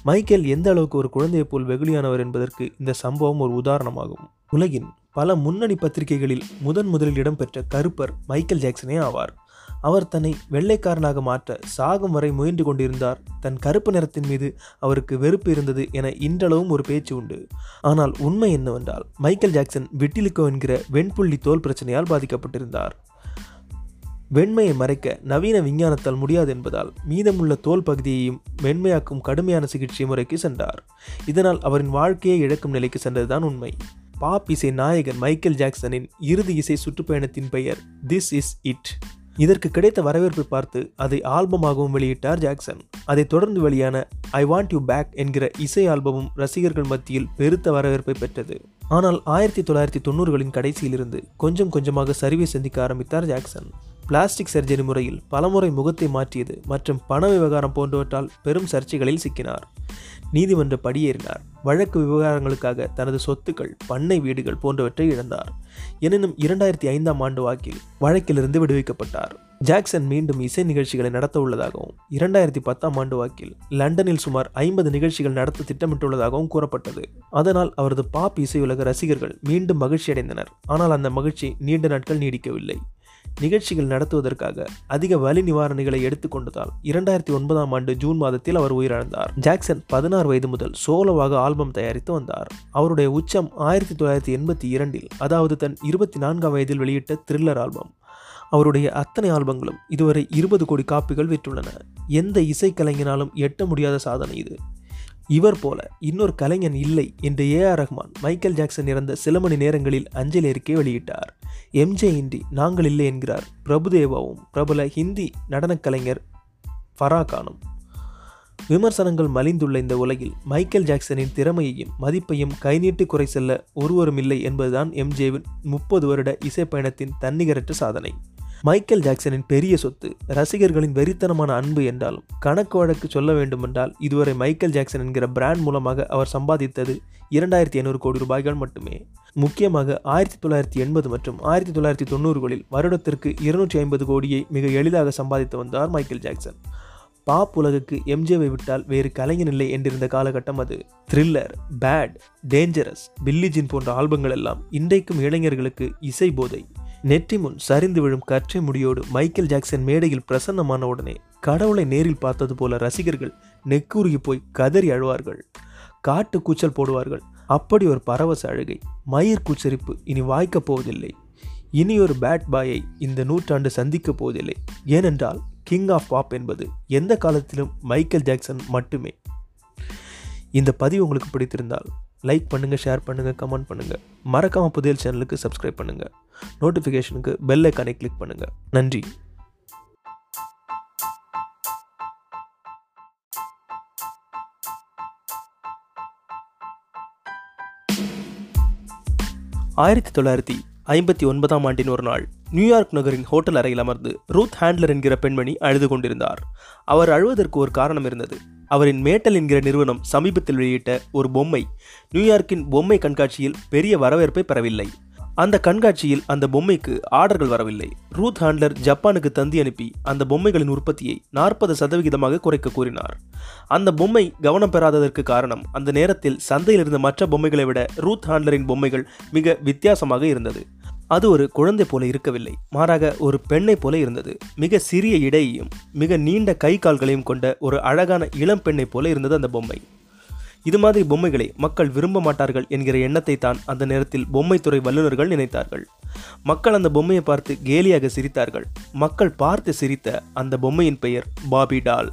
மைக்கேல் எந்த அளவுக்கு ஒரு குழந்தையைப் போல் வெகுளியானவர் என்பதற்கு இந்த சம்பவம் ஒரு உதாரணமாகும். உலகின் பல முன்னணி பத்திரிகைகளில் முதன் முதலில் இடம்பெற்ற கருப்பர் மைக்கேல் ஜாக்சனே ஆவார். அவர் தன்னை வெள்ளைக்காரனாக மாற்ற சாகும் வரை முயன்று கொண்டிருந்தார். தன் கருப்பு நிறத்தின் மீது அவருக்கு வெறுப்பு இருந்தது என இன்றளவும் ஒரு பேச்சு உண்டு. ஆனால் உண்மை என்னவென்றால் மைக்கேல் ஜாக்சன் விட்டிலிக்கோ என்கிற வெண்புள்ளி தோல் பிரச்சனையால் பாதிக்கப்பட்டிருந்தார். வெண்மையை மறைக்க நவீன விஞ்ஞானத்தால் முடியாது என்பதால் மீதமுள்ள தோல் பகுதியையும் மென்மையாக்கும் கடுமையான சிகிச்சை முறைக்கு சென்றார். இதனால் அவரின் வாழ்க்கையை இழக்கும் நிலைக்கு சென்றதுதான் உண்மை. பாப் இசை நாயகன் மைக்கேல் ஜாக்சனின் இறுதி இசை சுற்றுப்பயணத்தின் பெயர் திஸ் இஸ் இட் இதற்கு கிடைத்த வரவேற்பை பார்த்து அதை ஆல்பமாகவும் வெளியிட்டார் ஜாக்சன். அதைத் தொடர்ந்து வெளியான ஐ வாண்ட் யூ பேக் என்கிற இசை ஆல்பமும் ரசிகர்கள் மத்தியில் பெருத்த வரவேற்பை பெற்றது. ஆனால் ஆயிரத்தி தொள்ளாயிரத்தி தொண்ணூறுகளின் கடைசியிலிருந்து கொஞ்சம் கொஞ்சமாக சரிவை சந்திக்க ஆரம்பித்தார் ஜாக்சன். பிளாஸ்டிக் சர்ஜரி முறையில் பலமுறை முகத்தை மாற்றியது மற்றும் பண விவகாரம் போன்றவற்றால் பெரும் சர்ச்சைகளில் சிக்கினார். நீதிமன்ற படியேறினார். வழக்கு விவகாரங்களுக்காக தனது சொத்துக்கள் பண்ணை வீடுகள் போன்றவற்றை இழந்தார். எனினும் இரண்டாயிரத்தி ஐந்தாம் ஆண்டு வாக்கில் வழக்கிலிருந்து விடுவிக்கப்பட்டார். ஜாக்சன் மீண்டும் இசை நிகழ்ச்சிகளை நடத்த உள்ளதாகவும் இரண்டாயிரத்தி பத்தாம் ஆண்டு வாக்கில் லண்டனில் சுமார் ஐம்பது நிகழ்ச்சிகள் நடத்த திட்டமிட்டுள்ளதாகவும் கூறப்பட்டது. அதனால் அவரது பாப் இசையுலக ரசிகர்கள் மீண்டும் மகிழ்ச்சி அடைந்தனர் ஆனால் அந்த மகிழ்ச்சி நீண்ட நாட்கள் நீடிக்கவில்லை. நிகழ்ச்சிகள் நடத்துவதற்காக அதிக வலி நிவாரணிகளை எடுத்துக்கொண்டதால் இரண்டாயிரத்தி ஒன்பதாம் ஆண்டு ஜூன் மாதத்தில் அவர் உயிரிழந்தார். ஜாக்சன் பதினாறு வயது முதல் சோலோவாக ஆல்பம் தயாரித்து வந்தார். அவருடைய உச்சம் ஆயிரத்தி தொள்ளாயிரத்தி எண்பத்தி இரண்டில் அதாவது தன் இருபத்தி நான்காம் வயதில் வெளியிட்ட த்ரில்லர் ஆல்பம். அவருடைய அத்தனை ஆல்பங்களும் இதுவரை இருபது கோடி காப்பிகள் விற்றுள்ளன. எந்த இசைக்கலைஞனாலும் எட்ட முடியாத சாதனை இது. இவர் போல இன்னொரு கலைஞன் இல்லை என்று A R Rahman Michael Jackson இறந்த சில மணி நேரங்களில் அஞ்சலி அறிக்கை வெளியிட்டார். எம்ஜே இன்றி நாங்கள் இல்லை என்கிறார் பிரபுதேவாவும் பிரபல ஹிந்தி நடனக் கலைஞர் ஃபரா கானும். விமர்சனங்கள் மலிந்துள்ள இந்த உலகில் மைக்கேல் ஜாக்சனின் திறமையையும் மதிப்பையும் கைநீட்டி குறை செல்ல ஒருவரும் இல்லை என்பதுதான் எம்ஜேவின் முப்பது வருட இசை பயணத்தின் தன்னிகரற்ற சாதனை. மைக்கேல் ஜாக்சனின் பெரிய சொத்து ரசிகர்களின் வெறித்தனமான அன்பு என்றாலும் கணக்கு வழக்கு சொல்ல வேண்டுமென்றால் இதுவரை மைக்கேல் ஜாக்சன் என்கிற பிராண்ட் மூலமாக அவர் சம்பாதித்தது இரண்டாயிரத்தி ஐநூறு கோடி ரூபாய்கள் மட்டுமே. முக்கியமாக ஆயிரத்தி தொள்ளாயிரத்தி எண்பது மற்றும் ஆயிரத்தி தொள்ளாயிரத்தி தொண்ணூறுகளில் வருடத்திற்கு இருநூற்றி ஐம்பது கோடியை மிக எளிதாக சம்பாதித்து வந்தார் மைக்கேல் ஜாக்சன். பாப் உலகுக்கு எம்ஜேவை விட்டால் வேறு கலைஞன் இல்லை என்றிருந்த காலகட்டம் அது. த்ரில்லர் பேட் டேஞ்சரஸ் பில்லிஜின் போன்ற ஆல்பங்கள் எல்லாம் இன்றைக்கும் இளைஞர்களுக்கு இசை போதை. நெற்றி முன் சரிந்து விழும் கற்றை முடியோடு மைக்கேல் ஜாக்சன் மேடையில் பிரசன்னமான உடனே கடவுளை நேரில் பார்த்தது போல ரசிகர்கள் நெக்குருகி போய் கதறி அழுவார்கள். காட்டு கூச்சல் போடுவார்கள். அப்படி ஒரு பரவச அழுகை. மயிர் கூச்சரிப்பு இனி வாய்க்கப் போவதில்லை. இனி ஒரு பேட் பாயை இந்த நூற்றாண்டு சந்திக்கப் போவதில்லை. ஏனென்றால் கிங் ஆஃப் பாப் என்பது எந்த காலத்திலும் மைக்கேல் ஜாக்சன் மட்டுமே. இந்த பதிவு உங்களுக்கு பிடித்திருந்தால் லைக் பண்ணுங்கள் ஷேர் பண்ணுங்கள் கமெண்ட் பண்ணுங்கள் மறக்காமல் புதியல் சேனலுக்கு சப்ஸ்கிரைப் பண்ணுங்கள் நோட்டிஃபிகேஷனுக்கு பெல் ஐக்கானை கிளிக் பண்ணுங்கள் நன்றி. ஆயிரத்தி தொள்ளாயிரத்தி ஐம்பத்தி ஒன்பதாம் ஆண்டின் ஒரு நாள் நியூயார்க் நகரின் ஹோட்டல் அறையில் அமர்ந்து ரூத் ஹேண்ட்லர் என்கிற பெண்மணி அழுது கொண்டிருந்தார். அவர் அழுவதற்கு ஒரு காரணம் இருந்தது. அவரின் மேட்டல் என்கிற நிறுவனம் சமீபத்தில் வெளியிட்ட ஒரு பொம்மை நியூயார்க்கின் பொம்மை கண்காட்சியில் பெரிய வரவேற்பை பெறவில்லை. அந்த கண்காட்சியில் அந்த பொம்மைக்கு ஆர்டர்கள் வரவில்லை. ரூத் ஹாண்ட்லர் ஜப்பானுக்கு தந்தி அனுப்பி அந்த பொம்மைகளின் உற்பத்தியை நாற்பது சதவிகிதமாக குறைக்க கூறினார். அந்த பொம்மை கவனம் பெறாததற்கு காரணம் அந்த நேரத்தில் சந்தையில் இருந்த மற்ற பொம்மைகளை விட ரூத் ஹாண்ட்லரின் பொம்மைகள் மிக வித்தியாசமாக இருந்தது. அது ஒரு குழந்தை போல இருக்கவில்லை மாறாக ஒரு பெண்ணை போல இருந்தது. மிக சிறிய இடையையும் மிக நீண்ட கை கால்களையும் கொண்ட ஒரு அழகான இளம் பெண்ணை போல இருந்தது அந்த பொம்மை. இது மாதிரி பொம்மைகளை மக்கள் விரும்ப மாட்டார்கள் என்கிற எண்ணத்தை தான் அந்த நேரத்தில் பொம்மைத்துறை வல்லுநர்கள் நினைத்தார்கள். மக்கள் அந்த பொம்மையை பார்த்து கேலியாக சிரித்தார்கள். மக்கள் பார்த்து சிரித்த அந்த பொம்மையின் பெயர் பாபி டால்.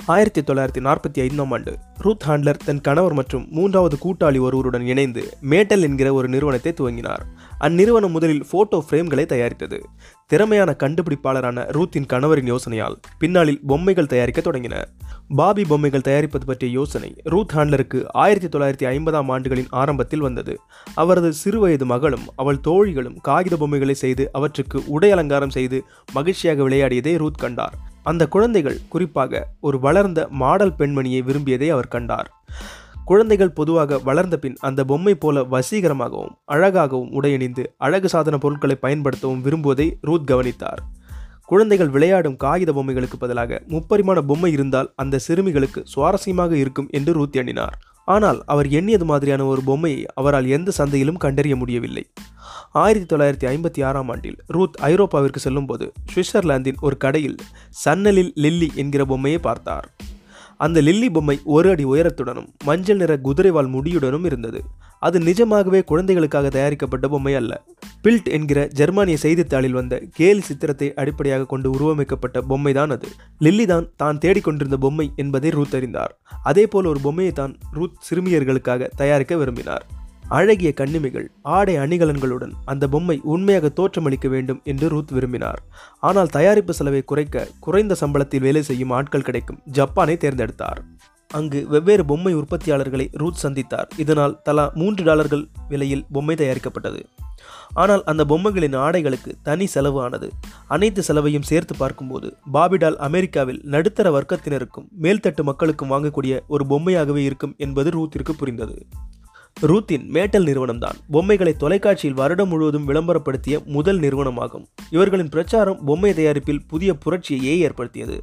ஆயிரத்தி தொள்ளாயிரத்தி நாற்பத்தி ஐந்தாம் ஆண்டு ரூத் ஹாண்ட்லர் தன் கணவர் மற்றும் மூன்றாவது கூட்டாளி ஒருவருடன் இணைந்து மேட்டல் என்கிற ஒரு நிறுவனத்தை துவங்கினார். அந்நிறுவனம் முதலில் போட்டோ ஃப்ரேம்களை தயாரித்தது. திறமையான கண்டுபிடிப்பாளரான ரூத்தின் கணவரின் யோசனையால் பின்னாளில் பொம்மைகள் தயாரிக்க தொடங்கின. பாபி பொம்மைகள் தயாரிப்பது பற்றிய யோசனை ரூத் ஹாண்ட்லருக்கு ஆயிரத்தி தொள்ளாயிரத்தி ஐம்பதாம் ஆண்டுகளின் ஆரம்பத்தில் வந்தது. அவரது சிறுவயது மகளும் அவள் தோழிகளும் காகித பொம்மைகளை செய்து அவற்றுக்கு உடை அலங்காரம் செய்து மகிழ்ச்சியாக விளையாடியதை ரூத் கண்டார். அந்த குழந்தைகள் குறிப்பாக ஒரு வளர்ந்த மாடல் பெண்மணியை விரும்பியதை அவர் கண்டார். குழந்தைகள் பொதுவாக வளர்ந்த பின் அந்த பொம்மை போல வசீகரமாகவும் அழகாகவும் உடையணிந்து அழகு சாதன பொருட்களை பயன்படுத்தவும் விரும்புவதை ரூத் கவனித்தார். குழந்தைகள் விளையாடும் காகித பொம்மைகளுக்கு பதிலாக முப்பரிமாண பொம்மை இருந்தால் அந்த சிறுமிகளுக்கு சுவாரஸ்யமாக இருக்கும் என்று ரூத் எண்ணினார். ஆனால் அவர் எண்ணியது மாதிரியான ஒரு பொம்மையை அவரால் எந்த சந்தையிலும் கண்டறிய முடியவில்லை. ஆயிரத்தி தொள்ளாயிரத்தி ஐம்பத்தி ஆறாம் ஆண்டில் ரூத் ஐரோப்பாவிற்கு செல்லும்போது சுவிட்சர்லாந்தின் ஒரு கடையில் சன்னலில் லில்லி என்கிற பொம்மையை பார்த்தார். அந்த லில்லி பொம்மை ஒரு அடி உயரத்துடனும் மஞ்சள் நிற குதிரைவால் முடியுடனும் இருந்தது. அது நிஜமாகவே குழந்தைகளுக்காக தயாரிக்கப்பட்ட பொம்மை அல்ல. பில்ட் என்கிற ஜெர்மானிய செய்தித்தாளில் வந்த கேலி சித்திரத்தை அடிப்படையாக கொண்டு உருவமைக்கப்பட்ட பொம்மைதான் அது. லில்லி தான் தான் தேடிக்கொண்டிருந்த பொம்மை என்பதை ரூத் அறிந்தார். அதே போல் ஒரு பொம்மையை தான் ரூத் சிறுமியர்களுக்காக தயாரிக்க விரும்பினார். அழகிய கண்ணிமைகள் ஆடை அணிகலன்களுடன் அந்த பொம்மை உண்மையாக தோற்றமளிக்க வேண்டும் என்று ரூத் விரும்பினார். ஆனால் தயாரிப்பு செலவை குறைக்க குறைந்த சம்பளத்தில் வேலை செய்யும் ஆட்கள் கிடைக்கும் ஜப்பானை தேர்ந்தெடுத்தார். அங்கு வெவ்வேறு பொம்மை உற்பத்தியாளர்களை ரூத் சந்தித்தார். இதனால் தலா மூன்று டாலர்கள் விலையில் பொம்மை தயாரிக்கப்பட்டது. ஆனால் அந்த பொம்மைகளின் ஆடைகளுக்கு தனி செலவு ஆனது அனைத்து செலவையும் சேர்த்து பார்க்கும்போது பாபிடால் அமெரிக்காவில் நடுத்தர வர்க்கத்தினருக்கும் மேல்தட்டு மக்களுக்கும் வாங்கக்கூடிய ஒரு பொம்மையாகவே இருக்கும் என்பது ரூத்திற்கு புரிந்தது. ரூத்தின் மேட்டல் நிறுவனம்தான். பொம்மைகளை தொலைக்காட்சியில் வருடம் முழுவதும் விளம்பரப்படுத்திய முதல் நிறுவனமாகும். இவர்களின் பிரச்சாரம் பொம்மை தயாரிப்பில் புதிய புரட்சியையே ஏற்படுத்தியது.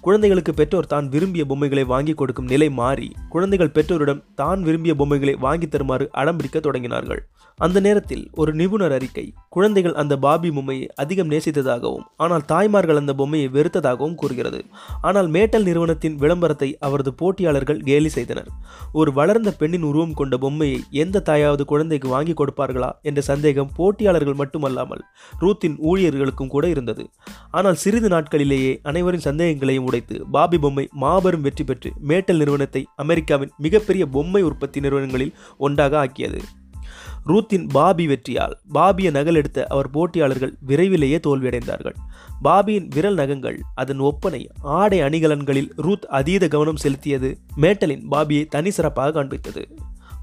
குழந்தைகளுக்கு பெற்றோர் தான் விரும்பிய பொம்மைகளை வாங்கி கொடுக்கும் நிலை மாறி குழந்தைகள் பெற்றோரிடம் தான் விரும்பிய பொம்மைகளை வாங்கி தருமாறு அடம்பிடிக்க தொடங்கினார்கள். அந்த நேரத்தில் ஒரு நிபுணர் அறிக்கை குழந்தைகள் அந்த பாபி பொம்மையை அதிகம் நேசித்ததாகவும் ஆனால் தாய்மார்கள் அந்த பொம்மையை வெறுத்ததாகவும் கூறுகிறது. ஆனால் மேட்டல் நிறுவனத்தின் விளம்பரத்தை அவரது போட்டியாளர்கள் கேலி செய்தனர். ஒரு வளர்ந்த பெண்ணின் உருவம் கொண்ட பொம்மையை எந்த தாயாவது குழந்தைக்கு வாங்கி கொடுப்பார்களா என்ற சந்தேகம் போட்டியாளர்கள் மட்டுமல்லாமல் ரூத்தின் ஊழியர்களுக்கும் கூட இருந்தது. ஆனால் சிறிது நாட்களிலேயே அனைவரின் சந்தேகங்களையும் உடைத்து பாபி பொம்மை மாபெரும் வெற்றி பெற்று மேட்டல் நிறுவனத்தை அமெரிக்காவின் மிகப்பெரிய பொம்மை உற்பத்தி நிறுவனங்களில் ஒன்றாக ஆக்கியது. ரூத்தின் பாபி வெற்றியால் பாபியை நகலெடுத்த அவர் போட்டியாளர்கள் விரைவிலேயே தோல்வியடைந்தார்கள். பாபியின் விரல் நகங்கள் அதன் ஒப்பனை ஆடை அணிகலன்களில் ரூத் அதீத கவனம் செலுத்தியது மேட்டலின் பாபியை தனி சிறப்பாக காண்பித்தது.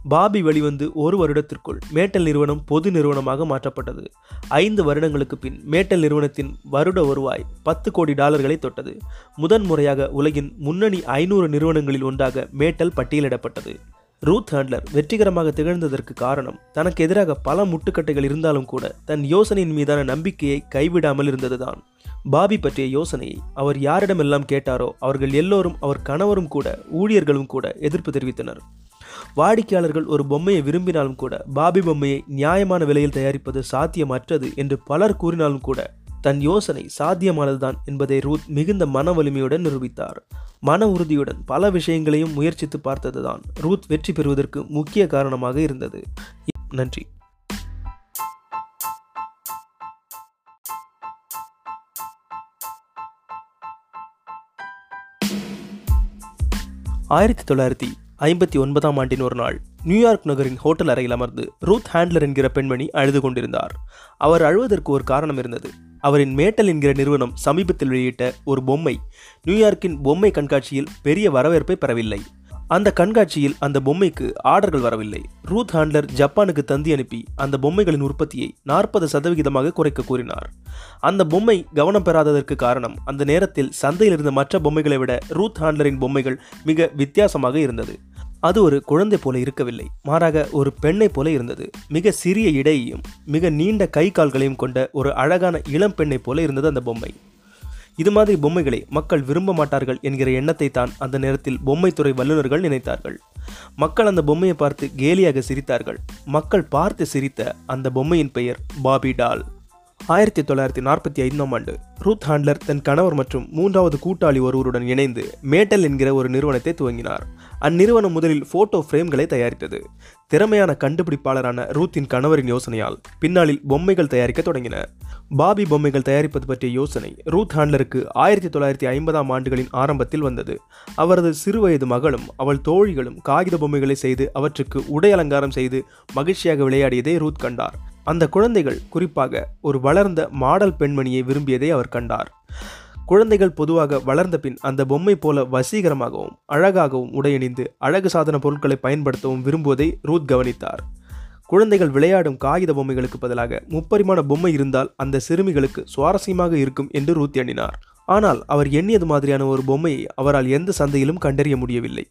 பாபி வெளிவந்து ஒரு வருடத்திற்குள் மேட்டல் நிறுவனம் பொது நிறுவனமாக மாற்றப்பட்டது. ஐந்து வருடங்களுக்கு பின் மேட்டல் நிறுவனத்தின் வருட வருவாய் பத்து கோடி டாலர்களை தொட்டது. முதன் முறையாக உலகின் முன்னணி ஐநூறு நிறுவனங்களில் ஒன்றாக மேட்டல் பட்டியலிடப்பட்டது. ரூத் ஹேண்ட்லர் வெற்றிகரமாக திகழ்ந்ததற்கு காரணம் தனக்கு எதிராக பல முட்டுக்கட்டைகள் இருந்தாலும் கூட தன் யோசனையின் மீதான நம்பிக்கையை கைவிடாமல் இருந்ததுதான். பாபி பற்றிய யோசனையை அவர் யாரிடமெல்லாம் கேட்டாரோ அவர்கள் எல்லோரும் அவர் கணவரும் கூட ஊழியர்களும் கூட எதிர்ப்பு தெரிவித்தனர். வாடிக்கையாளர்கள் ஒரு பொம்மையை விரும்பினாலும் கூட பாபி பொம்மையை நியாயமான விலையில் தயாரிப்பது சாத்தியமற்றது என்று பலர் கூறினாலும் கூட தன் யோசனை சாத்தியமானதுதான் என்பதை ரூத் மிகுந்த மன வலிமையுடன் நிரூபித்தார். மன உறுதியுடன் பல விஷயங்களையும் முயற்சித்து பார்த்ததுதான் ரூத் வெற்றி பெறுவதற்கு முக்கிய காரணமாக இருந்தது. நன்றி. ஆயிரத்தி தொள்ளாயிரத்தி ஐம்பத்தி ஒன்பதாம் ஆண்டின் ஒரு நாள் நியூயார்க் நகரின் ஹோட்டல் அறையில் அமர்ந்து ரூத் ஹேண்ட்லர் என்கிற பெண்மணி அழுது கொண்டிருந்தார். அவர் அழுவதற்கு ஒரு காரணம் இருந்தது. அவரின் மேட்டல் என்கிற நிறுவனம் சமீபத்தில் வெளியிட்ட ஒரு பொம்மை. நியூயார்க்கின் பொம்மை கண்காட்சியில் பெரிய வரவேற்பை பெறவில்லை. அந்த கண்காட்சியில் அந்த பொம்மைக்கு ஆர்டர்கள் வரவில்லை. ரூத் ஹாண்ட்லர் ஜப்பானுக்கு தந்தி அனுப்பி அந்த பொம்மைகளின் உற்பத்தியை நாற்பது சதவிகிதமாக குறைக்க கூறினார். அந்த பொம்மை கவனம் பெறாததற்கு காரணம் அந்த நேரத்தில் சந்தையில் இருந்த மற்ற பொம்மைகளை விட ரூத் ஹாண்ட்லரின் பொம்மைகள் மிக வித்தியாசமாக இருந்தது. அது ஒரு குழந்தை போல இருக்கவில்லை. மாறாக ஒரு பெண்ணை போல இருந்தது. மிக சிறிய இடையையும் மிக நீண்ட கை கால்களையும் கொண்ட ஒரு அழகான இளம் பெண்ணை போல இருந்தது அந்த பொம்மை. இது மாதிரி பொம்மைகளை மக்கள் விரும்ப மாட்டார்கள் என்கிற எண்ணத்தை தான் அந்த நேரத்தில் பொம்மைத்துறை வல்லுநர்கள் நினைத்தார்கள். மக்கள் அந்த பொம்மையை பார்த்து கேலியாக சிரித்தார்கள். மக்கள் பார்த்து சிரித்த அந்த பொம்மையின் பெயர் பாபி டால். ஆயிரத்தி தொள்ளாயிரத்தி நாற்பத்தி ஐந்தாம் ஆண்டு ரூத் ஹாண்ட்லர் தன் கணவர் மற்றும் மூன்றாவது கூட்டாளி ஒருவருடன் இணைந்து மேட்டல் என்கிற ஒரு நிறுவனத்தை துவங்கினார். அந்நிறுவனம் முதலில் போட்டோ ஃப்ரேம்களை தயாரித்தது. திறமையான கண்டுபிடிப்பாளரான ரூத்தின் கணவரின் யோசனையால் பின்னாளில் பொம்மைகள் தயாரிக்க தொடங்கின பாபி பொம்மைகள் தயாரிப்பது பற்றிய யோசனை ரூத் ஹாண்ட்லருக்கு ஆயிரத்தி தொள்ளாயிரத்தி ஐம்பதாம் ஆண்டுகளின் ஆரம்பத்தில் வந்தது. அவரது சிறுவயது மகளும் அவள் தோழிகளும் காகித பொம்மைகளை செய்து அவற்றுக்கு உடை அலங்காரம் செய்து மகிழ்ச்சியாக விளையாடியதை ரூத் கண்டார். அந்த குழந்தைகள் குறிப்பாக ஒரு வளர்ந்த மாடல் பெண்மணியை விரும்பியதை அவர் கண்டார். குழந்தைகள் பொதுவாக வளர்ந்த பின் அந்த பொம்மை போல வசீகரமாகவும் அழகாகவும் உடையணிந்து அழகு சாதன பொருட்களை பயன்படுத்தவும் விரும்புவதை ரூத் கவனித்தார். குழந்தைகள் விளையாடும் காகித பொம்மைகளுக்கு பதிலாக முப்பரிமாண பொம்மை இருந்தால் அந்த சிறுமிகளுக்கு சுவாரஸ்யமாக இருக்கும் என்று ரூத் எண்ணினார். ஆனால் அவர் எண்ணியது மாதிரியான ஒரு பொம்மையை அவரால் எந்த சந்தையிலும் கண்டறிய முடியவில்லை.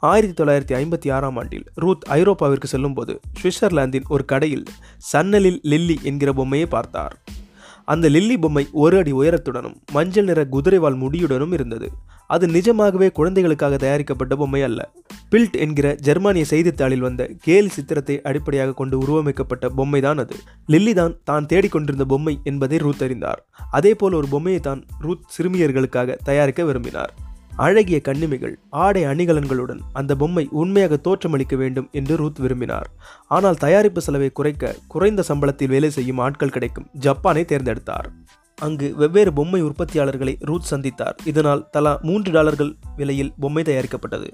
ஆயிரத்தி தொள்ளாயிரத்தி ஐம்பத்தி ஆறாம் ஆண்டில் ரூத் ஐரோப்பாவிற்கு செல்லும்போது சுவிட்சர்லாந்தின் ஒரு கடையில் சன்னலில் லில்லி என்கிற பொம்மையை பார்த்தார். அந்த லில்லி பொம்மை ஒரு அடி உயரத்துடனும் மஞ்சள் நிற குதிரைவால் முடியுடனும் இருந்தது. அது நிஜமாகவே குழந்தைகளுக்காக தயாரிக்கப்பட்ட பொம்மை அல்ல. பில்ட் என்கிற ஜெர்மானிய செய்தித்தாளில் வந்த கேலி சித்திரத்தை அடிப்படையாக கொண்டு உருவமைக்கப்பட்ட பொம்மை தான் அது. லில்லி தான் தான் தேடிக்கொண்டிருந்த பொம்மை என்பதை ரூத் அறிந்தார். அதேபோல் ஒரு பொம்மையை தான் ரூத் சிறுமியர்களுக்காக தயாரிக்க விரும்பினார். அழகிய கண்ணிமைகள் ஆடை அணிகலன்களுடன் அந்த பொம்மை உண்மையாக தோற்றமளிக்க வேண்டும் என்று ரூத் விரும்பினார். ஆனால் தயாரிப்பு செலவை குறைக்க குறைந்த சம்பளத்தில் வேலை செய்யும் ஆட்கள் கிடைக்கும் ஜப்பானை தேர்ந்தெடுத்தார். அங்கு வெவ்வேறு பொம்மை உற்பத்தியாளர்களை ரூத் சந்தித்தார். இதனால் தலா மூன்று டாலர்கள் விலையில் பொம்மை தயாரிக்கப்பட்டது.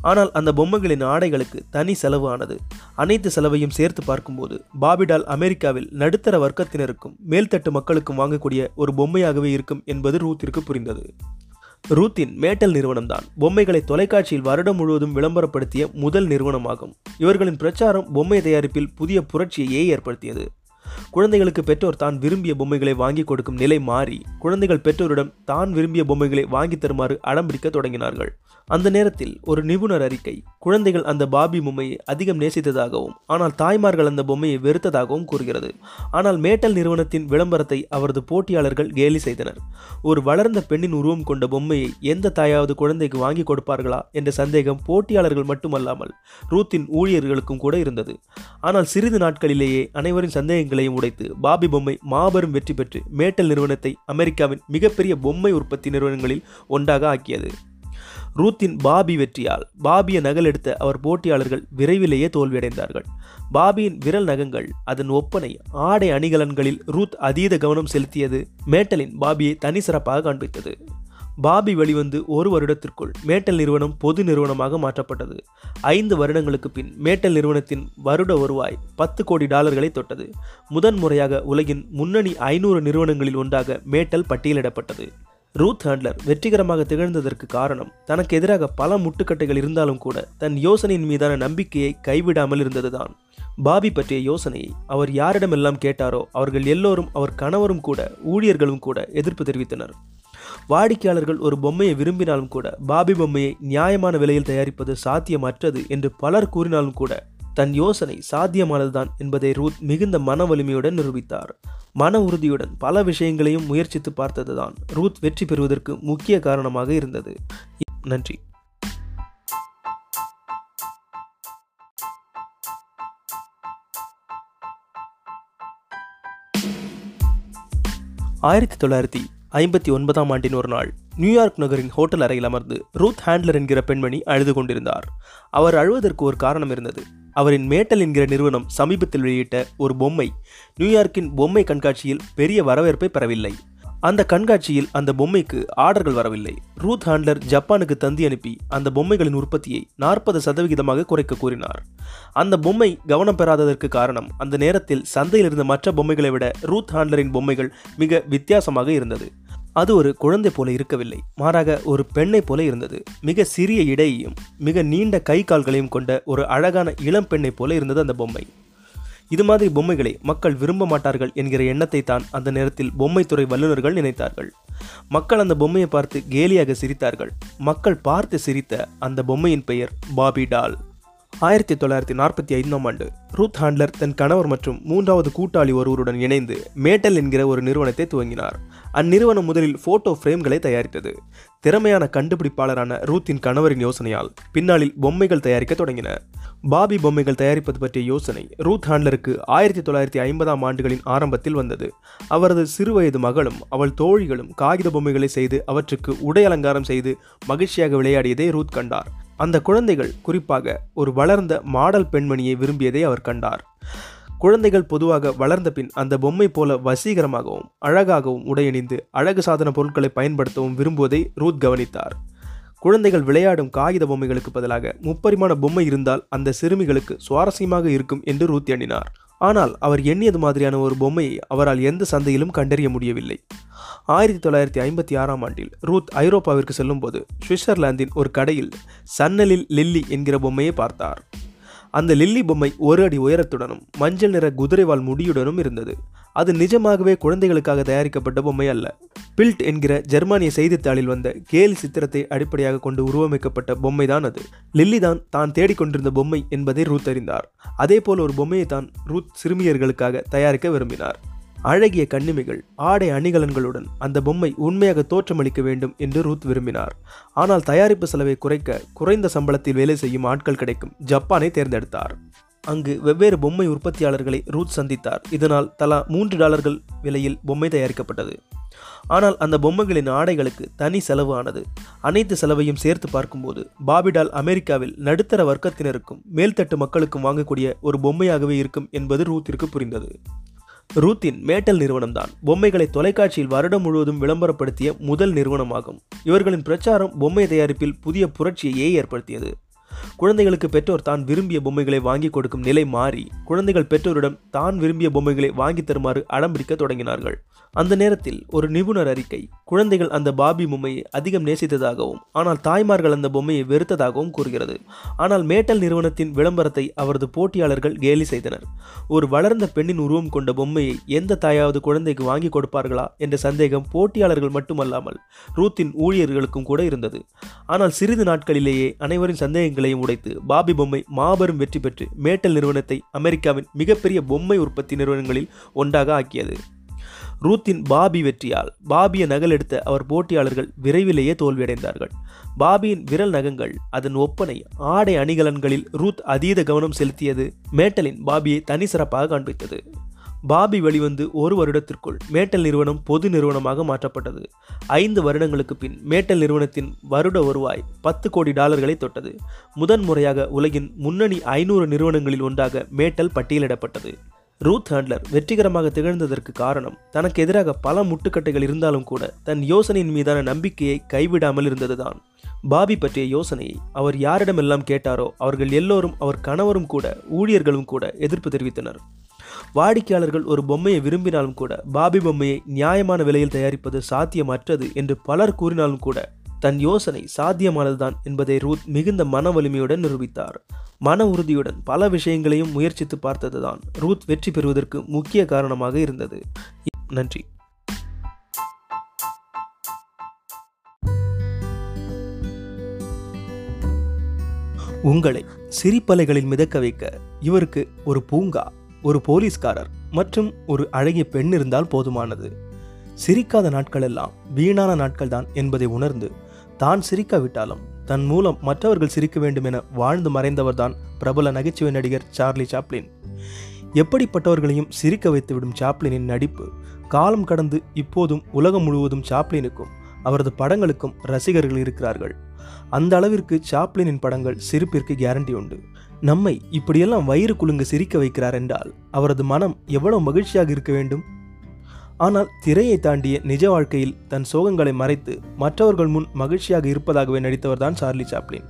ஆனால் அந்த பொம்மைகளின் ஆடைகளுக்கு தனி செலவு ஆனது அனைத்து செலவையும் சேர்த்து பார்க்கும்போது பாபிடால் அமெரிக்காவில் நடுத்தர வர்க்கத்தினருக்கும் மேல்தட்டு மக்களுக்கும் வாங்கக்கூடிய ஒரு பொம்மையாகவே இருக்கும் என்பது ரூத்திற்கு புரிந்தது. ரூத்தின் மேட்டல் நிறுவனம்தான். பொம்மைகளை தொலைக்காட்சியில் வருடம் முழுவதும் விளம்பரப்படுத்திய முதல் நிறுவனமாகும். இவர்களின் பிரச்சாரம் பொம்மை தயாரிப்பில் புதிய புரட்சியையே ஏற்படுத்தியது. குழந்தைகளுக்கு பெற்றோர் தான் விரும்பிய பொம்மைகளை வாங்கி கொடுக்கும் நிலை மாறி குழந்தைகள் பெற்றோரிடம் தான் விரும்பிய பொம்மைகளை வாங்கி தருமாறு அடம்பிடிக்க தொடங்கினார்கள். அந்த நேரத்தில் ஒரு நிபுணர் அறிக்கை குழந்தைகள் அந்த பாபி பொம்மையை அதிகம் நேசித்ததாகவும் ஆனால் தாய்மார்கள் அந்த பொம்மையை வெறுத்ததாகவும் கூறுகிறது. ஆனால் மேட்டல் நிறுவனத்தின் விளம்பரத்தை அவரது போட்டியாளர்கள் கேலி செய்தனர். ஒரு வளர்ந்த பெண்ணின் உருவம் கொண்ட பொம்மையை எந்த தாயாவது குழந்தைக்கு வாங்கி கொடுப்பார்களா என்ற சந்தேகம் போட்டியாளர்கள் மட்டுமல்லாமல் ரூத்தின் ஊழியர்களுக்கும் கூட இருந்தது. ஆனால் சிறிது நாட்களிலேயே அனைவரின் சந்தேகங்களையும் உடைத்து பாபி பொம்மை மாபெரும் வெற்றி பெற்று மேட்டல் நிறுவனத்தை அமெரிக்காவின் மிகப்பெரிய பொம்மை உற்பத்தி நிறுவனங்களில் ஒன்றாக ஆக்கியது. ரூத்தின் பாபி வெற்றியால் பாபியை நகலெடுத்த அவர் போட்டியாளர்கள் விரைவிலேயே தோல்வியடைந்தார்கள். பாபியின் விரல் நகங்கள் அதன் ஒப்பனை ஆடை அணிகலன்களில் ரூத் அதீத கவனம் செலுத்தியது மேட்டலின் பாபியை தனி சிறப்பாக காண்பித்தது. பாபி வெளிவந்து ஒரு வருடத்திற்குள் மேட்டல் நிறுவனம் பொது நிறுவனமாக மாற்றப்பட்டது. ஐந்து வருடங்களுக்கு பின் மேட்டல் நிறுவனத்தின் வருட வருவாய் பத்து கோடி டாலர்களை தொட்டது. முதன் முறையாக உலகின் முன்னணி ஐநூறு நிறுவனங்களில் ஒன்றாக மேட்டல் பட்டியலிடப்பட்டது. ரூத் ஹேண்ட்லர் வெற்றிகரமாக திகழ்ந்ததற்கு காரணம் தனக்கு எதிராக பல முட்டுக்கட்டைகள் இருந்தாலும் கூட தன் யோசனையின் மீதான நம்பிக்கையை கைவிடாமல் இருந்ததுதான். பாபி பற்றிய யோசனையை அவர் யாரிடமெல்லாம் கேட்டாரோ அவர்கள் எல்லோரும் அவர் கணவரும் கூட ஊழியர்களும் கூட எதிர்ப்பு தெரிவித்தனர். வாடிக்கையாளர்கள் ஒரு பொம்மையை விரும்பினாலும் கூட பாபி பொம்மையை நியாயமான விலையில் தயாரிப்பது சாத்தியமற்றது என்று பலர் கூறினாலும் கூட தன் யோசனை சாத்தியமானதுதான் என்பதை ரூத் மிகுந்த மன வலிமையுடன் நிரூபித்தார். மன உறுதியுடன் பல விஷயங்களையும் முயற்சித்து பார்த்ததுதான் ரூத் வெற்றி பெறுவதற்கு முக்கிய காரணமாக இருந்தது. நன்றி. ஆயிரத்தி தொள்ளாயிரத்தி ஐம்பத்தி ஒன்பதாம் ஆண்டின் ஒரு நாள் நியூயார்க் நகரின் ஹோட்டல் அறையில் அமர்ந்து ரூத் ஹேண்ட்லர் என்கிற பெண்மணி அழுது கொண்டிருந்தார். அவர் அழுவதற்கு ஒரு காரணம் இருந்தது. அவரின் மேட்டல் என்கிற நிறுவனம் சமீபத்தில் வெளியிட்ட ஒரு பொம்மை நியூயார்க்கின் பொம்மை கண்காட்சியில் பெரிய வரவேற்பை பெறவில்லை. அந்த கண்காட்சியில் அந்த பொம்மைக்கு ஆர்டர்கள் வரவில்லை. ரூத் ஹாண்ட்லர் ஜப்பானுக்கு தந்தி அனுப்பி அந்த பொம்மைகளின் உற்பத்தியை நாற்பது சதவிகிதமாக குறைக்க கூறினார். அந்த பொம்மை கவனம் பெறாததற்கு காரணம் அந்த நேரத்தில் சந்தையில் இருந்த மற்ற பொம்மைகளை விட ரூத் ஹாண்ட்லரின் பொம்மைகள் மிக வித்தியாசமாக இருந்தது. அது ஒரு குழந்தை போல இருக்கவில்லை மாறாக ஒரு பெண்ணை போல இருந்தது. மிக சிறிய இடையையும் மிக நீண்ட கை கால்களையும் கொண்ட ஒரு அழகான இளம் பெண்ணை போல இருந்தது அந்த பொம்மை. இது மாதிரி பொம்மைகளை மக்கள் விரும்ப மாட்டார்கள் என்கிற எண்ணத்தை தான் அந்த நேரத்தில் பொம்மைத்துறை வல்லுநர்கள் நினைத்தார்கள். மக்கள் அந்த பொம்மையை பார்த்து கேலியாக சிரித்தார்கள். மக்கள் பார்த்து சிரித்த அந்த பொம்மையின் பெயர் பாபி டால். ஆயிரத்தி தொள்ளாயிரத்தி நாற்பத்தி ஐந்தாம் ஆண்டு ரூத் ஹாண்ட்லர் தன் கணவர் மற்றும் மூன்றாவது கூட்டாளி ஒருவருடன் இணைந்து மேட்டல் என்கிற ஒரு நிறுவனத்தை துவங்கினார். அந்நிறுவனம் முதலில் போட்டோ ஃப்ரேம்களை தயாரித்தது. திறமையான கண்டுபிடிப்பாளரான ரூத்தின் கணவரின் யோசனையால் பின்னாளில் பொம்மைகள் தயாரிக்க தொடங்கின. பாபி பொம்மைகள் தயாரிப்பது பற்றிய யோசனை ரூத் ஹாண்ட்லருக்கு ஆயிரத்தி தொள்ளாயிரத்தி ஐம்பதாம் ஆண்டுகளின் ஆரம்பத்தில் வந்தது. அவரது சிறுவயது மகளும் அவள் தோழிகளும் காகித பொம்மைகளை செய்து அவற்றுக்கு உடை அலங்காரம் செய்து மகிழ்ச்சியாக விளையாடியதை ரூத் கண்டார். அந்த குழந்தைகள் குறிப்பாக ஒரு வளர்ந்த மாடல் பெண்மணியை விரும்பியதை அவர் கண்டார். குழந்தைகள் பொதுவாக வளர்ந்த பின் அந்த பொம்மை போல வசீகரமாகவும் அழகாகவும் உடையணிந்து அழகு சாதன பொருட்களை பயன்படுத்தவும் விரும்புவதை ரூத் கவனித்தார். குழந்தைகள் விளையாடும் காகித பொம்மைகளுக்கு பதிலாக முப்பரிமாண பொம்மை இருந்தால் அந்த சிறுமிகளுக்கு சுவாரஸ்யமாக இருக்கும் என்று ரூத் எண்ணினார். ஆனால் அவர் எண்ணியது மாதிரியான ஒரு பொம்மையை அவரால் எந்த சந்தையிலும் கண்டறிய முடியவில்லை. ஆயிரத்தி தொள்ளாயிரத்தி ஐம்பத்தி ஆறாம் ஆண்டில் ரூத் ஐரோப்பாவிற்கு செல்லும்போது சுவிட்சர்லாந்தின் ஒரு கடையில் சன்னலில் லில்லி என்கிற பொம்மையை பார்த்தார். அந்த லில்லி பொம்மை ஒரு அடி உயரத்துடனும் மஞ்சள் நிற குதிரைவால் முடியுடனும் இருந்தது. அது நிஜமாகவே குழந்தைகளுக்காக தயாரிக்கப்பட்ட பொம்மை அல்ல. பில்ட் என்கிற ஜெர்மானிய செய்தித்தாளில் வந்த கேலி சித்திரத்தை அடிப்படையாக கொண்டு உருவமைக்கப்பட்ட பொம்மை தான் அது. லில்லி தான் தான் தேடிக்கொண்டிருந்த பொம்மை என்பதை ரூத் அறிந்தார். அதே போல் ஒரு பொம்மையை தான் ரூத் சிறுமியர்களுக்காக தயாரிக்க விரும்பினார். அழகிய கண்ணிமைகள் ஆடை அணிகலன்களுடன் அந்த பொம்மை உண்மையாக தோற்றமளிக்க வேண்டும் என்று ரூத் விரும்பினார். ஆனால் தயாரிப்பு செலவை குறைக்க குறைந்த சம்பளத்தில் வேலை செய்யும் ஆட்கள் கிடைக்கும் ஜப்பானை தேர்ந்தெடுத்தார். அங்கு வெவ்வேறு பொம்மை உற்பத்தியாளர்களை ரூத் சந்தித்தார். இதனால் தலா மூன்று டாலர்கள் விலையில் பொம்மை தயாரிக்கப்பட்டது. ஆனால் அந்த பொம்மைகளின் ஆடைகளுக்கு தனி செலவு ஆனது அனைத்து செலவையும் சேர்த்து பார்க்கும்போது பாபிடால் அமெரிக்காவில் நடுத்தர வர்க்கத்தினருக்கும் மேல்தட்டு மக்களுக்கும் வாங்கக்கூடிய ஒரு பொம்மையாகவே இருக்கும் என்பது ரூத்திற்கு புரிந்தது. ரூத்தின் மேட்டல் நிறுவனம் தான் பொம்மைகளை தொலைக்காட்சியில் வருடம் முழுவதும் விளம்பரப்படுத்திய முதல் நிறுவனமாகும். இவர்களின் பிரச்சாரம் பொம்மை தயாரிப்பில் புதிய புரட்சியையே ஏற்படுத்தியது. குழந்தைகளுக்கு பெற்றோர் தான் விரும்பிய பொம்மைகளை வாங்கி கொடுக்கும் நிலை மாறி குழந்தைகள் பெற்றோரிடம் தான் விரும்பிய பொம்மைகளை வாங்கி தருமாறு அடம்பிடிக்க தொடங்கினார்கள். அந்த நேரத்தில் ஒரு நிபுணர் அறிக்கை குழந்தைகள் அந்த பாபி பொம்மையை அதிகம் நேசித்ததாகவும் ஆனால் தாய்மார்கள் அந்த பொம்மையை வெறுத்ததாகவும் கூறுகிறது. ஆனால் மேட்டல் நிறுவனத்தின் விளம்பரத்தை அவரது போட்டியாளர்கள் கேலி செய்தனர். ஒரு வளர்ந்த பெண்ணின் உருவம் கொண்ட பொம்மையை எந்த தாயாவது குழந்தைக்கு வாங்கி கொடுப்பார்களா என்ற சந்தேகம் போட்டியாளர்கள் மட்டுமல்லாமல் ரூத்தின் ஊழியர்களுக்கும் கூட இருந்தது. ஆனால் சிறிது நாட்களிலேயே அனைவரின் சந்தேகங்களையும் உடைத்து பாபி பொம்மை மாபெரும் வெற்றி பெற்று மேட்டல் நிறுவனத்தை அமெரிக்காவின் மிகப்பெரிய பொம்மை உற்பத்தி நிறுவனங்களில் ஒன்றாக ஆக்கியது. ரூத்தின் பாபி வெற்றியால் பாபியை நகலெடுத்த அவர் போட்டியாளர்கள் விரைவிலேயே தோல்வியடைந்தார்கள். பாபியின் விரல் நகங்கள் அதன் ஒப்பனை ஆடை அணிகலன்களில் ரூத் அதீத கவனம் செலுத்தியது மேட்டலின் பாபியை தனி சிறப்பாக காண்பித்தது. பாபி வெளிவந்து ஒரு வருடத்திற்குள் மேட்டல் நிறுவனம் பொது நிறுவனமாக மாற்றப்பட்டது. ஐந்து வருடங்களுக்கு பின் மேட்டல் நிறுவனத்தின் வருட வருவாய் பத்து கோடி டாலர்களை தொட்டது. முதன்முறையாக உலகின் முன்னணி ஐநூறு நிறுவனங்களில் ஒன்றாக மேட்டல் பட்டியலிடப்பட்டது. ரூத் ஹேண்ட்லர் வெற்றிகரமாக திகழ்ந்ததற்கு காரணம் தனக்கு எதிராக பல முட்டுக்கட்டைகள் இருந்தாலும் கூட தன் யோசனையின் மீதான நம்பிக்கையை கைவிடாமல் இருந்ததுதான். பாபி பற்றிய யோசனையை அவர் யாரிடமெல்லாம் கேட்டாரோ அவர்கள் எல்லோரும் அவர் கணவரும் கூட ஊழியர்களும் கூட எதிர்ப்பு தெரிவித்தனர். வாடிக்கையாளர்கள் ஒரு பொம்மையை விரும்பினாலும் கூட பாபி பொம்மையை நியாயமான விலையில் தயாரிப்பது சாத்தியமற்றது என்று பலர் கூறினாலும் கூட தன் யோசனை சாத்தியமானதுதான் என்பதை ரூத் மிகுந்த மன வலிமையுடன் நிரூபித்தார். மன உறுதியுடன் பல விஷயங்களையும் முயற்சித்து பார்த்ததுதான் ரூத் வெற்றி பெறுவதற்கு முக்கிய காரணமாக இருந்தது. நன்றி. உங்களை சிரிப்பலைகளில் மிதக்க வைக்க இவருக்கு ஒரு பூங்கா ஒரு போலீஸ்காரர் மற்றும் ஒரு அழகிய பெண் இருந்தால் போதுமானது. சிரிக்காத நாட்களெல்லாம் வீணான நாட்கள்தான் என்பதை உணர்ந்து தான் சிரிக்காவிட்டாலும் தன் மூலம் மற்றவர்கள் சிரிக்க வேண்டும் என வாழ்ந்து மறைந்தவர்தான் பிரபல நகைச்சுவை நடிகர் சார்லி சாப்ளின். எப்படிப்பட்டவர்களையும் சிரிக்க வைத்துவிடும் சாப்ளினின் நடிப்பு காலம் கடந்து இப்போதும் உலகம் முழுவதும் சாப்ளினுக்கும் அவரது படங்களுக்கும் ரசிகர்கள் இருக்கிறார்கள். அந்த அளவிற்கு சாப்ளினின் படங்கள் சிரிப்பிற்கு கேரண்டி உண்டு. நம்மை இப்படியெல்லாம் வயிறு குலுங்க சிரிக்க வைக்கிறார் என்றால் அவரது மனம் எவ்வளவு மகிழ்ச்சியாக இருக்க வேண்டும்? ஆனால் திரையை தாண்டிய நிஜ வாழ்க்கையில் தன் சோகங்களை மறைத்து மற்றவர்கள் முன் மகிழ்ச்சியாக இருப்பதாகவே நடித்தவர்தான் சார்லி சாப்ளின்.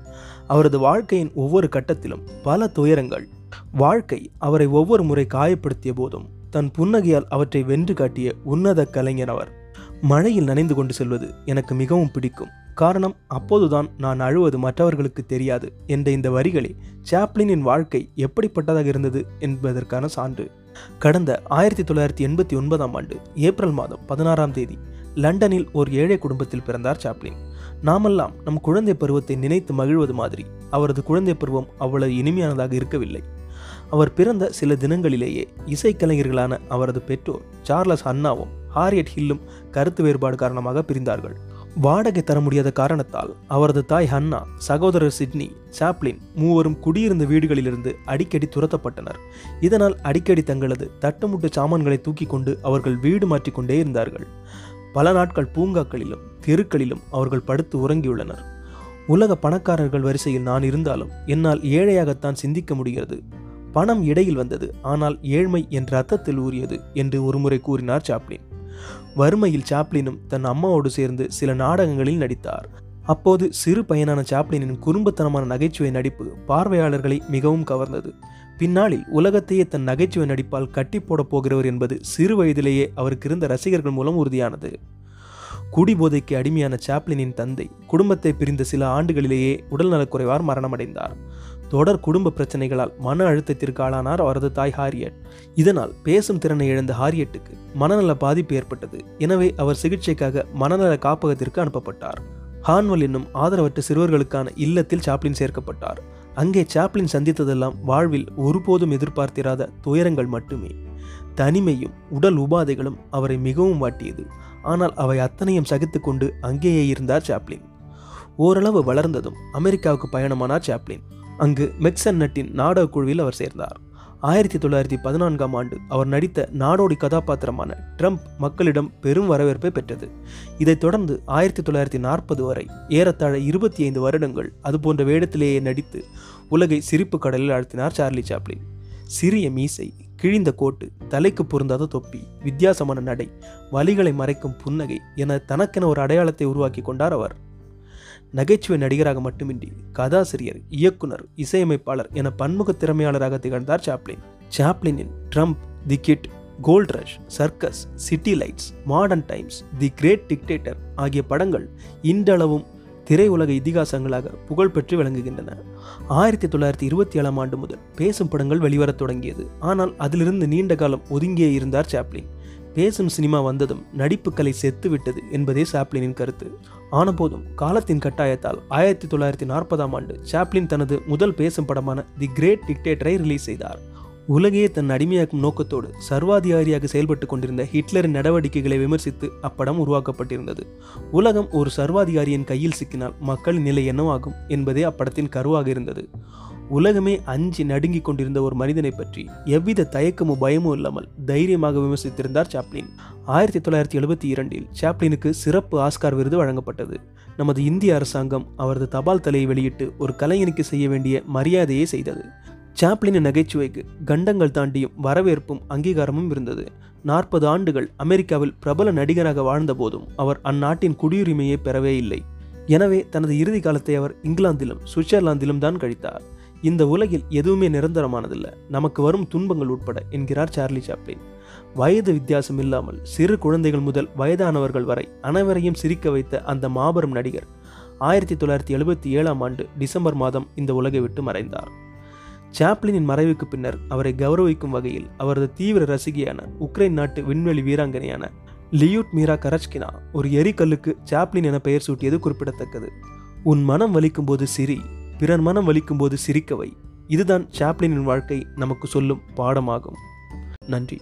அவரது வாழ்க்கையின் ஒவ்வொரு கட்டத்திலும் பல துயரங்கள். வாழ்க்கை அவரை ஒவ்வொரு முறை காயப்படுத்திய போதும் தன் புன்னகையால் அவற்றை வென்று காட்டிய உன்னத கலைஞன் அவர். மழையில் நனைந்து கொண்டு செல்வது எனக்கு மிகவும் பிடிக்கும். காரணம் அப்போதுதான் நான் அழுவது மற்றவர்களுக்கு தெரியாது என்ற இந்த வரிகளே சாப்ளினின் வாழ்க்கை எப்படிப்பட்டதாக இருந்தது என்பதற்கான சான்று. கடந்த ஆயிரத்தி தொள்ளாயிரத்தி எண்பத்தி ஒன்பதாம் ஆண்டு ஏப்ரல் மாதம் பதினாறாம் தேதி லண்டனில் ஒரு ஏழை குடும்பத்தில் பிறந்தார் சாப்ளின். நாமெல்லாம் நம் குழந்தை பருவத்தை நினைத்து மகிழ்வது மாதிரி அவரது குழந்தை பருவம் அவ்வளவு இனிமையானதாக இருக்கவில்லை. அவர் பிறந்த சில தினங்களிலேயே இசைக்கலைஞர்களான அவரது பெற்றோர் சார்லஸ் அண்ணாவும் ஹாரியட் ஹில்லும் கருத்து வேறுபாடு காரணமாக பிரிந்தார்கள். வாடகை தர முடியாத காரணத்தால் அவரது தாய் ஹன்னா சகோதரர் சிட்னி சாப்ளின் மூவரும் குடியிருந்த வீடுகளிலிருந்து அடிக்கடி துரத்தப்பட்டனர். இதனால் அடிக்கடி தங்களது தட்டுமுட்டு சாமான்களை தூக்கி கொண்டு அவர்கள் வீடு மாற்றிக்கொண்டே இருந்தார்கள். பல நாட்கள் பூங்காக்களிலும் தெருக்களிலும் அவர்கள் படுத்து உறங்கியுள்ளனர். உலக பணக்காரர்கள் வரிசையில் நான் இருந்தாலும் என்னால் ஏழையாகத்தான் சிந்திக்க முடிகிறது. பணம் இடையில் வந்தது ஆனால் ஏழ்மை என்ற அர்த்தத்தில் ஊறியது என்று ஒருமுறை கூறினார் சாப்ளின். வறுமையில் சாப்ளினும் தன் அம்மாவோடு சேர்ந்து சில நாடகங்களில் நடித்தார். அப்போது சிறு பையனான சாப்ளினின் குறும்புத்தனமான நகைச்சுவை நடிப்பு பார்வையாளர்களை மிகவும் கவர்ந்தது. பின்னாளில் உலகத்தையே தன் நகைச்சுவை நடிப்பால் கட்டி போடப் போகிறவர் என்பது சிறு வயதிலேயே அவருக்கு இருந்த ரசிகர்கள் மூலம் உறுதியானது. குடிபோதைக்கு அடிமையான சாப்ளினின் தந்தை குடும்பத்தை பிரிந்த சில ஆண்டுகளிலேயே உடல்நலக்குறைவார் மரணமடைந்தார். தொடர் குடும்ப பிரச்சனைகளால் மன அழுத்தத்திற்கு ஆளானார் அவரது தாய் ஹாரியட். இதனால் பேசும் திறனை இழந்த ஹாரியட்டுக்கு மனநல பாதிப்பு ஏற்பட்டது. எனவே அவர் சிகிச்சைக்காக மனநல காப்பகத்திற்கு அனுப்பப்பட்டார். ஹான்வல் என்னும் ஆதரவற்ற சிறுவர்களுக்கான இல்லத்தில் சாப்ளின் சேர்க்கப்பட்டார். அங்கே சாப்ளின் சந்தித்ததெல்லாம் வாழ்வில் ஒருபோதும் எதிர்பார்த்திராத துயரங்கள் மட்டுமே. தனிமையும் உடல் உபாதைகளும் அவரை மிகவும் வாட்டியது. ஆனால் அவை அத்தனையும் சகித்து கொண்டு அங்கேயே இருந்தார் சாப்ளின். ஓரளவு வளர்ந்ததும் அமெரிக்காவுக்கு பயணமானார் சாப்ளின். அங்கு மெக்சன் நட்டின் நாடக குழுவில் அவர் சேர்ந்தார். ஆயிரத்தி தொள்ளாயிரத்தி பதினான்காம் ஆண்டு அவர் நடித்த நாடோடி கதாபாத்திரமான ட்ரம்ப் மக்களிடம் பெரும் வரவேற்பை பெற்றது. இதைத் தொடர்ந்து ஆயிரத்தி தொள்ளாயிரத்தி நாற்பது வரை ஏறத்தாழ இருபத்தி ஐந்து வருடங்கள் அதுபோன்ற வேடத்திலேயே நடித்து உலகை சிரிப்பு கடலில் ஆழ்த்தினார் சார்லி சாப்ளின். சிறிய மீசை கிழிந்த கோட்டு தலைக்கு பொருந்தாத தொப்பி வித்தியாசமான நடை வலிகளை மறைக்கும் புன்னகை என தனக்கென ஒரு அடையாளத்தை உருவாக்கி கொண்டார் அவர். நகைச்சுவை நடிகராக மட்டுமின்றி கதாசிரியர் இயக்குனர் இசையமைப்பாளர் என பன்முக திறமையாளராக திகழ்ந்தார் Chaplin. சாப்ளினின் tramp the kid gold rush circus city lights modern times the great dictator ஆகிய படங்கள் இன்றளவும் திரையுலக இதிகாசங்களாக புகழ்பெற்று விளங்குகின்றன. ஆயிரத்தி தொள்ளாயிரத்தி இருபத்தி ஏழாம் ஆண்டு முதல் பேசும் படங்கள் வெளிவரத் தொடங்கியது. ஆனால் அதிலிருந்து நீண்ட காலம் ஒதுங்கியே இருந்தார் சாப்ளின். பேசும் சினிமா வந்ததும் நடிப்புக்கலை செத்துவிட்டது என்பதே சாப்ளினின் கருத்து. ஆனபோதும் காலத்தின் கட்டாயத்தால் ஆயிரத்தி தொள்ளாயிரத்தி நாற்பதாம் ஆண்டு சாப்ளின் தனது முதல் பேசும் படமான தி கிரேட் டிக்டேட்டரை ரிலீஸ் செய்தார். உலகையே தன் அடிமையாக்கும் நோக்கத்தோடு சர்வாதிகாரியாக செயல்பட்டு கொண்டிருந்த ஹிட்லரின் நடவடிக்கைகளை விமர்சித்து அப்படம் உருவாக்கப்பட்டிருந்தது. உலகம் ஒரு சர்வாதிகாரியின் கையில் சிக்கினால் மக்களின் நிலை என்னவாகும் என்பதே அப்படத்தின் கருவாக இருந்தது. உலகமே அஞ்சு நடுங்கிக் கொண்டிருந்த ஒரு மனிதனை பற்றி எவ்வித தயக்கமும் பயமும் இல்லாமல் தைரியமாக விமர்சித்திருந்தார் சாப்ளின். ஆயிரத்தி தொள்ளாயிரத்தி எழுபத்தி இரண்டில் சாப்ளினுக்கு சிறப்பு ஆஸ்கார் விருது வழங்கப்பட்டது. நமது இந்திய அரசாங்கம் அவரது தபால் தலையை வெளியிட்டு ஒரு கலைஞனுக்கு செய்ய வேண்டிய மரியாதையை செய்தது. சாப்ளினின் நகைச்சுவைக்கு கண்டங்கள் தாண்டியும் வரவேற்பும் அங்கீகாரமும் இருந்தது. நாற்பது ஆண்டுகள் அமெரிக்காவில் பிரபல நடிகராக வாழ்ந்தபோதும் அவர் அந்நாட்டின் குடியுரிமையை பெறவே இல்லை. எனவே தனது இறுதி காலத்தை அவர் இங்கிலாந்திலும் சுவிட்சர்லாந்திலும் தான் கழித்தார். இந்த உலகில் எதுவுமே நிரந்தரமானதில்லை. நமக்கு வரும் துன்பங்கள் உட்பட என்கிறார் சார்லி சாப்ளின். வயது வித்தியாசம் இல்லாமல் சிறு குழந்தைகள் முதல் வயதானவர்கள் வரை அனைவரையும் சிரிக்க வைத்த அந்த மாபெரும் நடிகர் ஆயிரத்தி தொள்ளாயிரத்தி எழுபத்தி ஏழாம் ஆண்டு டிசம்பர் மாதம் இந்த உலகை விட்டு மறைந்தார். சாப்ளினின் மறைவுக்கு பின்னர் அவரை கௌரவிக்கும் வகையில் அவரது தீவிர ரசிகையான உக்ரைன் நாட்டு விண்வெளி வீராங்கனையான லியூட் மீரா கரச்கினா ஒரு எரிக்கல்லுக்கு சாப்ளின் என பெயர் சூட்டியது குறிப்பிடத்தக்கது. உன் மனம் வலிக்கும் போது சிரி பிறர் மனம் வலிக்கும் போது சிரிக்கவை இதுதான் சாப்ளினின் வாழ்க்கை நமக்கு சொல்லும் பாடமாகும். நன்றி.